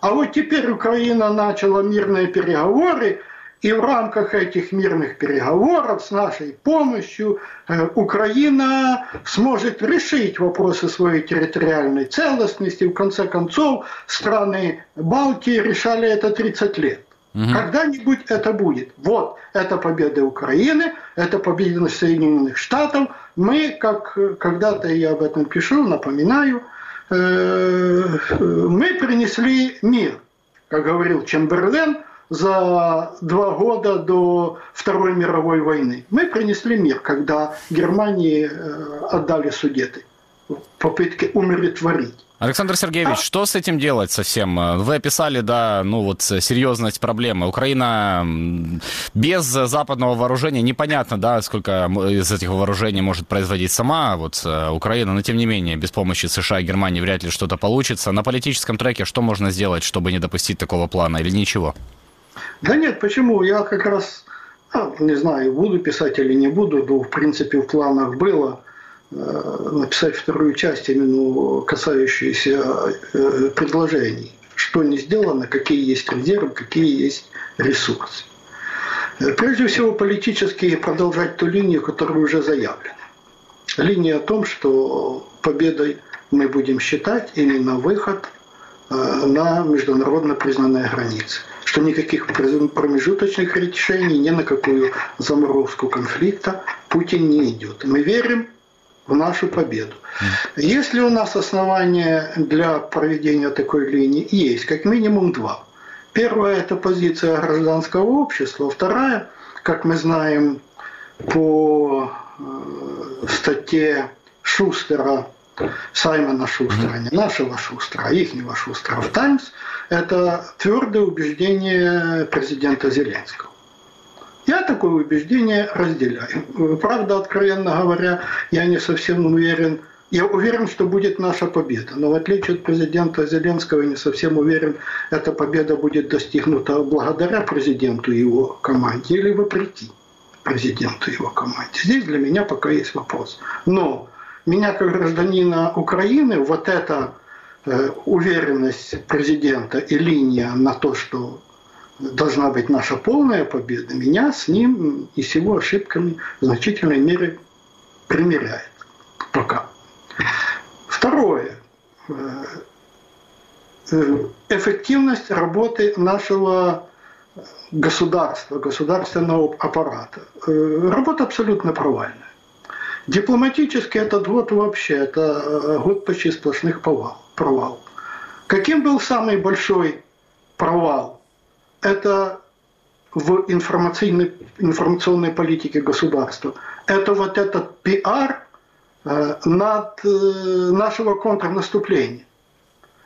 А вот теперь Украина начала мирные переговоры, и в рамках этих мирных переговоров с нашей помощью э, Украина сможет решить вопросы своей территориальной целостности. В конце концов, страны Балтии решали это 30 лет. Угу. Когда-нибудь это будет. Вот, это победа Украины, это победа Соединенных Штатов. Мы, как когда-то я об этом пишу, напоминаю, э, мы принесли мир. Как говорил Чемберлен, за два года до Второй мировой войны. Мы принесли мир, когда Германии э, отдали Судеты в попытке умиротворить. Александр Сергеевич, а? что с этим делать совсем? Вы описали, да, ну вот серьезность проблемы. Украина без западного вооружения, непонятно, да, сколько из этих вооружений может производить сама вот э, Украина, но тем не менее, без помощи США и Германии вряд ли что-то получится. На политическом треке что можно сделать, чтобы не допустить такого плана или ничего? Да нет, почему? Я как раз, а, не знаю, буду писать или не буду, но в принципе в планах было написать вторую часть, именно касающуюся предложений. Что не сделано, какие есть резервы, какие есть ресурсы. Прежде всего, политически продолжать ту линию, которая уже заявлена. Линия о том, что победой мы будем считать именно выход на международно признанные границы что никаких промежуточных решений, ни на какую заморозку конфликта Путин не идет. Мы верим в нашу победу. Есть ли у нас основания для проведения такой линии? Есть, как минимум два. Первая – это позиция гражданского общества. Вторая, как мы знаем по э, статье Шустера Саймона Шустера, не нашего Шустера, а ихнего Шустера в «Таймс», это твердое убеждение президента Зеленского. Я такое убеждение разделяю. Правда, откровенно говоря, я не совсем уверен, я уверен, что будет наша победа. Но в отличие от президента Зеленского, я не совсем уверен, эта победа будет достигнута благодаря президенту и его команде или вопреки президенту и его команде. Здесь для меня пока есть вопрос. Но меня как гражданина Украины вот эта э, уверенность президента и линия на то, что должна быть наша полная победа, меня с ним и с его ошибками в значительной мере примиряет. Пока. Второе. Э, э, эффективность работы нашего государства, государственного аппарата. Работа абсолютно провальная. Дипломатически этот год вообще, это э, год почти сплошных провал. Провал. Каким был самый большой провал? Это в информационной, информационной политике государства. Это вот этот пиар э, над э, нашего контрнаступления.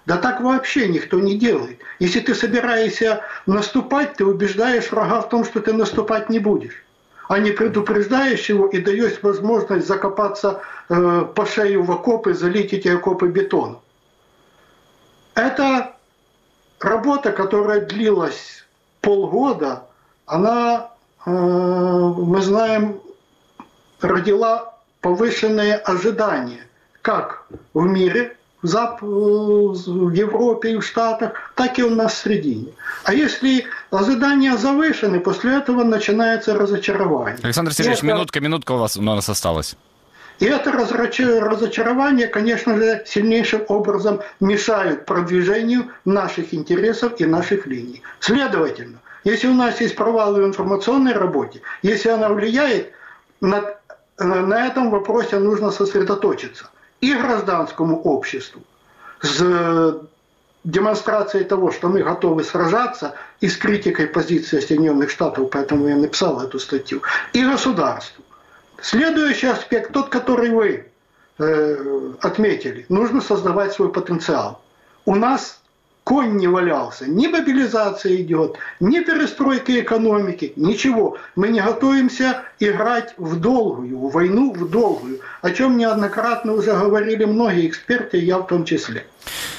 Да так вообще никто не делает. Если ты собираешься наступать, ты убеждаешь врага в том, что ты наступать не будешь а не предупреждаешь его и даешь возможность закопаться э, по шею в окопы, залить эти окопы бетоном. Это работа, которая длилась полгода, она, э, мы знаем, родила повышенные ожидания как в мире, в Европе и в Штатах, так и у нас в середине. А если ожидания завышены, после этого начинается разочарование. Александр Сергеевич, это... минутка, минутка у вас у нас осталась. И это разочарование, конечно же, сильнейшим образом мешает продвижению наших интересов и наших линий. Следовательно, если у нас есть провалы в информационной работе, если она влияет, на, на этом вопросе нужно сосредоточиться и гражданскому обществу с демонстрацией того, что мы готовы сражаться, и с критикой позиции Соединенных Штатов, поэтому я написал эту статью, и государству. Следующий аспект, тот, который вы э, отметили, нужно создавать свой потенциал. У нас конь не валялся, ни мобилизация идет, ни перестройка экономики, ничего. Мы не готовимся играть в долгую, в войну в долгую, о чем неоднократно уже говорили многие эксперты, я в том числе.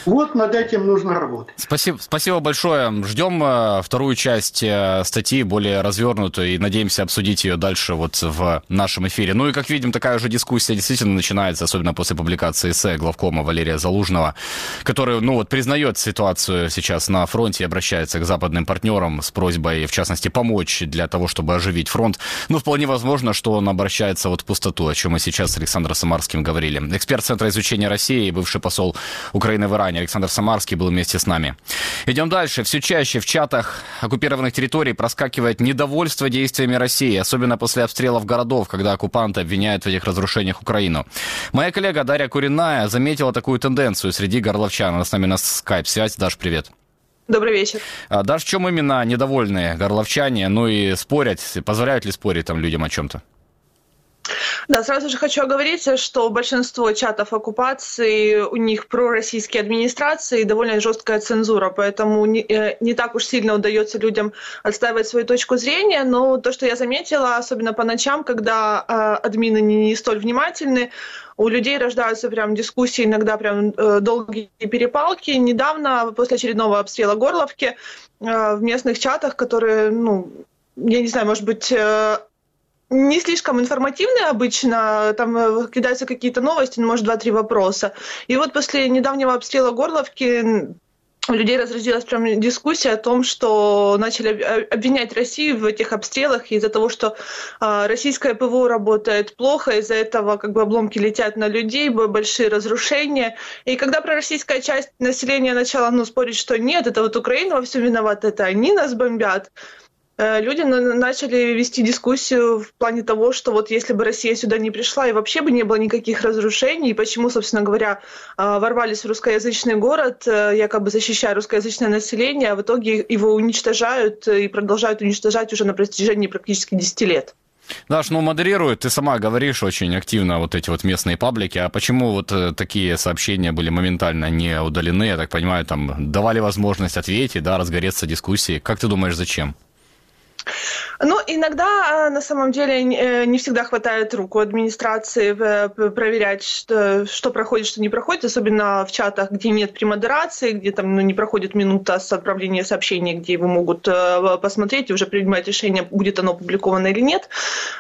Вот над этим нужно работать. Спасибо, спасибо большое. Ждем э, вторую часть э, статьи, более развернутую, и надеемся обсудить ее дальше вот в нашем эфире. Ну и, как видим, такая же дискуссия действительно начинается, особенно после публикации эссе главкома Валерия Залужного, который, ну вот, признает ситуацию сейчас на фронте и обращается к западным партнерам с просьбой, в частности, помочь для того, чтобы оживить фронт. Ну, вполне возможно, что он обращается вот в пустоту, о чем мы сейчас с Александром Самарским говорили. Эксперт Центра изучения России, бывший посол Украины в Иране. Александр Самарский был вместе с нами. Идем дальше. Все чаще в чатах оккупированных территорий проскакивает недовольство действиями России, особенно после обстрелов городов, когда оккупанты обвиняют в этих разрушениях Украину. Моя коллега Дарья Куриная заметила такую тенденцию среди горловчан. Она с нами на скайп-связь. Даш, привет. Добрый вечер. А, Даш, в чем именно недовольны горловчане? Ну и спорят, позволяют ли спорить там людям о чем-то? Да, сразу же хочу оговориться, что большинство чатов оккупации, у них пророссийские администрации и довольно жесткая цензура, поэтому не, э, не так уж сильно удается людям отстаивать свою точку зрения, но то, что я заметила, особенно по ночам, когда э, админы не, не столь внимательны, у людей рождаются прям дискуссии, иногда прям э, долгие перепалки. Недавно, после очередного обстрела Горловки, э, в местных чатах, которые, ну, я не знаю, может быть, э, не слишком информативный обычно, там э, кидаются какие-то новости, ну, может, два-три вопроса. И вот после недавнего обстрела Горловки у людей разразилась прям дискуссия о том, что начали обвинять Россию в этих обстрелах из-за того, что э, российское ПВО работает плохо, из-за этого как бы обломки летят на людей, большие разрушения. И когда пророссийская часть населения начала ну, спорить, что нет, это вот Украина во всем виновата, это они нас бомбят, Э, люди начали вести дискуссию в плане того, что вот если бы Россия сюда не пришла и вообще бы не было никаких разрушений, почему, собственно говоря, э, ворвались в русскоязычный город, э, якобы защищая русскоязычное население, а в итоге его уничтожают и продолжают уничтожать уже на протяжении практически 10 лет. Даш, ну модерирует, ты сама говоришь очень активно вот эти вот местные паблики, а почему вот такие сообщения были моментально не удалены, я так понимаю, там давали возможность ответить, да, разгореться дискуссии. Как ты думаешь, зачем? Ну, иногда на самом деле э, не всегда хватает рук у администрации проверять, что, что проходит, что не проходит, особенно в чатах, где нет премодерации, где там ну, не проходит минута с отправления сообщений, где его могут э, посмотреть и уже принимать решение, будет оно опубликовано или нет.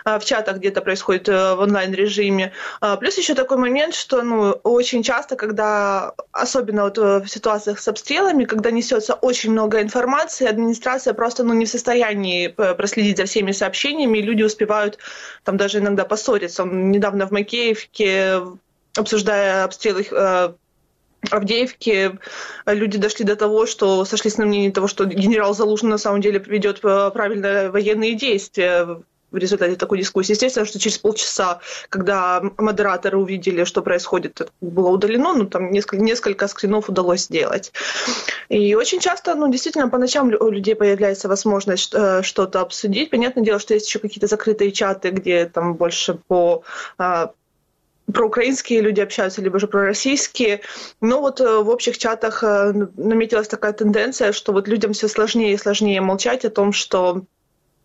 А в чатах где-то происходит э, в онлайн-режиме. А плюс еще такой момент, что ну, очень часто, когда, особенно вот в ситуациях с обстрелами, когда несется очень много информации, администрация просто ну, не в состоянии проследить за всеми сообщениями, люди успевают там даже иногда поссориться. Недавно в Макеевке, обсуждая обстрелы э, Авдеевке люди дошли до того, что сошлись на мнении того, что генерал Залужный на самом деле приведет э, правильно военные действия в результате такой дискуссии. Естественно, что через полчаса, когда модераторы увидели, что происходит, было удалено, ну, там несколько, несколько скринов удалось сделать. И очень часто, ну, действительно, по ночам у людей появляется возможность э, что-то обсудить. Понятное дело, что есть еще какие-то закрытые чаты, где там больше по а, проукраинские люди общаются, либо же пророссийские. Но вот э, в общих чатах э, наметилась такая тенденция, что вот людям все сложнее и сложнее молчать о том, что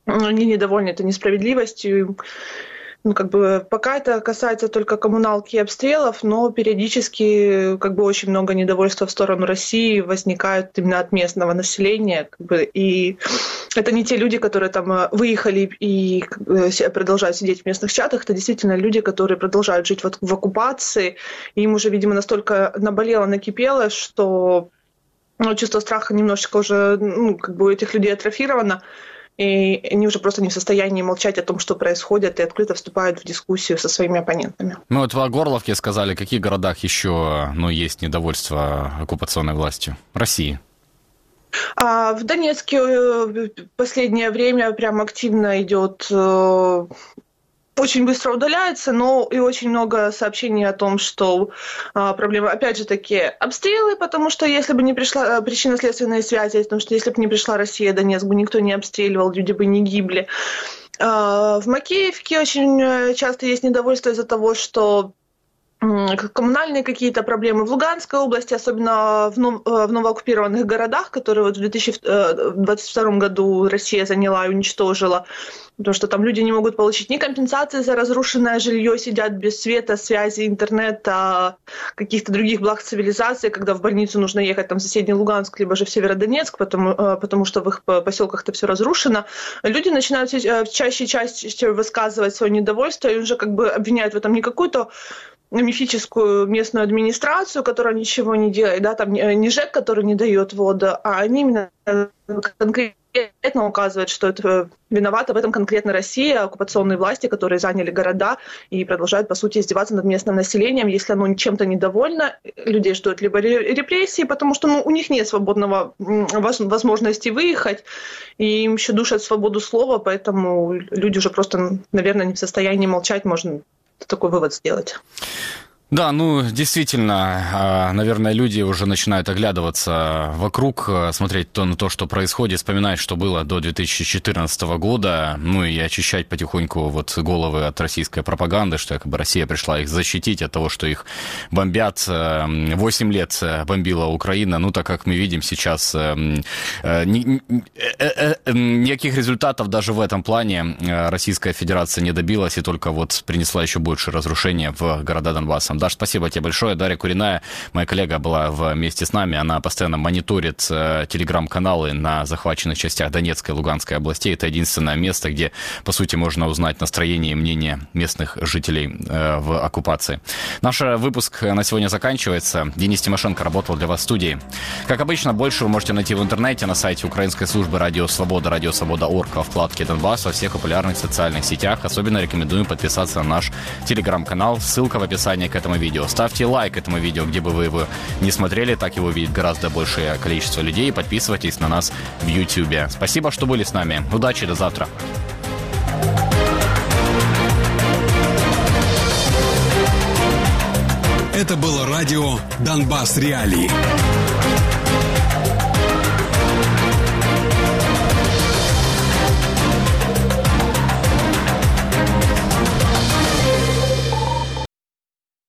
они недовольны этой несправедливостью. Ну, как бы пока это касается только коммуналки и обстрелов, но периодически как бы очень много недовольства в сторону России возникает именно от местного населения. Как бы, и это не те люди, которые там э, выехали и продолжают сидеть в местных чатах, это действительно люди, которые продолжают жить в, в оккупации. Им уже, видимо, настолько наболело, накипело, что ну, чувство страха немножечко уже ну, как бы у этих людей атрофировано и они уже просто не в состоянии молчать о том, что происходит, и открыто вступают в дискуссию со своими оппонентами. Ну вот в Горловке сказали, в каких городах еще ну, есть недовольство оккупационной властью? России. А в Донецке э, последнее время прям активно идет э, очень быстро удаляется, но и очень много сообщений о том, что а, проблема, опять же таки, обстрелы, потому что если бы не пришла а, причинно-следственная связь, потому что если бы не пришла Россия, Донецк бы никто не обстреливал, люди бы не гибли. А, в Макеевке очень э, часто есть недовольство из-за того, что коммунальные какие-то проблемы в Луганской области, особенно в, нов, э, в новооккупированных городах, которые вот в 2022 э, году Россия заняла и уничтожила, потому что там люди не могут получить ни компенсации за разрушенное жилье, сидят без света, связи, интернета, каких-то других благ цивилизации, когда в больницу нужно ехать там в соседний Луганск, либо же в Северодонецк, потому, э, потому что в их поселках это все разрушено. Люди начинают чаще и чаще высказывать свое недовольство и уже как бы обвиняют в этом не какую-то мифическую местную администрацию, которая ничего не делает, да, там не ЖЭК, который не дает воду, а они именно конкретно указывают, что это виновата в этом конкретно Россия, оккупационные власти, которые заняли города и продолжают, по сути, издеваться над местным населением. Если оно чем-то недовольно, людей ждут либо репрессии, потому что ну, у них нет свободного возможности выехать, и им еще душат свободу слова, поэтому люди уже просто, наверное, не в состоянии молчать, можно такой вывод сделать. Да, ну, действительно, а, наверное, люди уже начинают оглядываться вокруг, а, смотреть то на то, что происходит, вспоминать, что было до 2014 года, ну и очищать потихоньку вот головы от российской пропаганды, что якобы Россия пришла их защитить от того, что их бомбят. 8 лет э, бомбила Украина, ну, так как мы видим сейчас, э, э, никаких результатов даже в этом плане Российская Федерация не добилась и только вот принесла еще больше разрушения в города Донбасса Даш, спасибо тебе большое. Дарья Куриная, моя коллега, была вместе с нами. Она постоянно мониторит э, телеграм-каналы на захваченных частях Донецкой и Луганской областей. Это единственное место, где, по сути, можно узнать настроение и мнение местных жителей э, в оккупации. Наш выпуск на сегодня заканчивается. Денис Тимошенко работал для вас в студии. Как обычно, больше вы можете найти в интернете на сайте Украинской службы Радио Свобода, Радио Свобода.орг, во вкладке Донбасс, во всех популярных социальных сетях. Особенно рекомендуем подписаться на наш телеграм-канал. Ссылка в описании к этому видео. Ставьте лайк этому видео, где бы вы его не смотрели, так его видит гораздо большее количество людей. Подписывайтесь на нас в YouTube. Спасибо, что были с нами. Удачи, до завтра. Это было радио «Донбасс Реалии».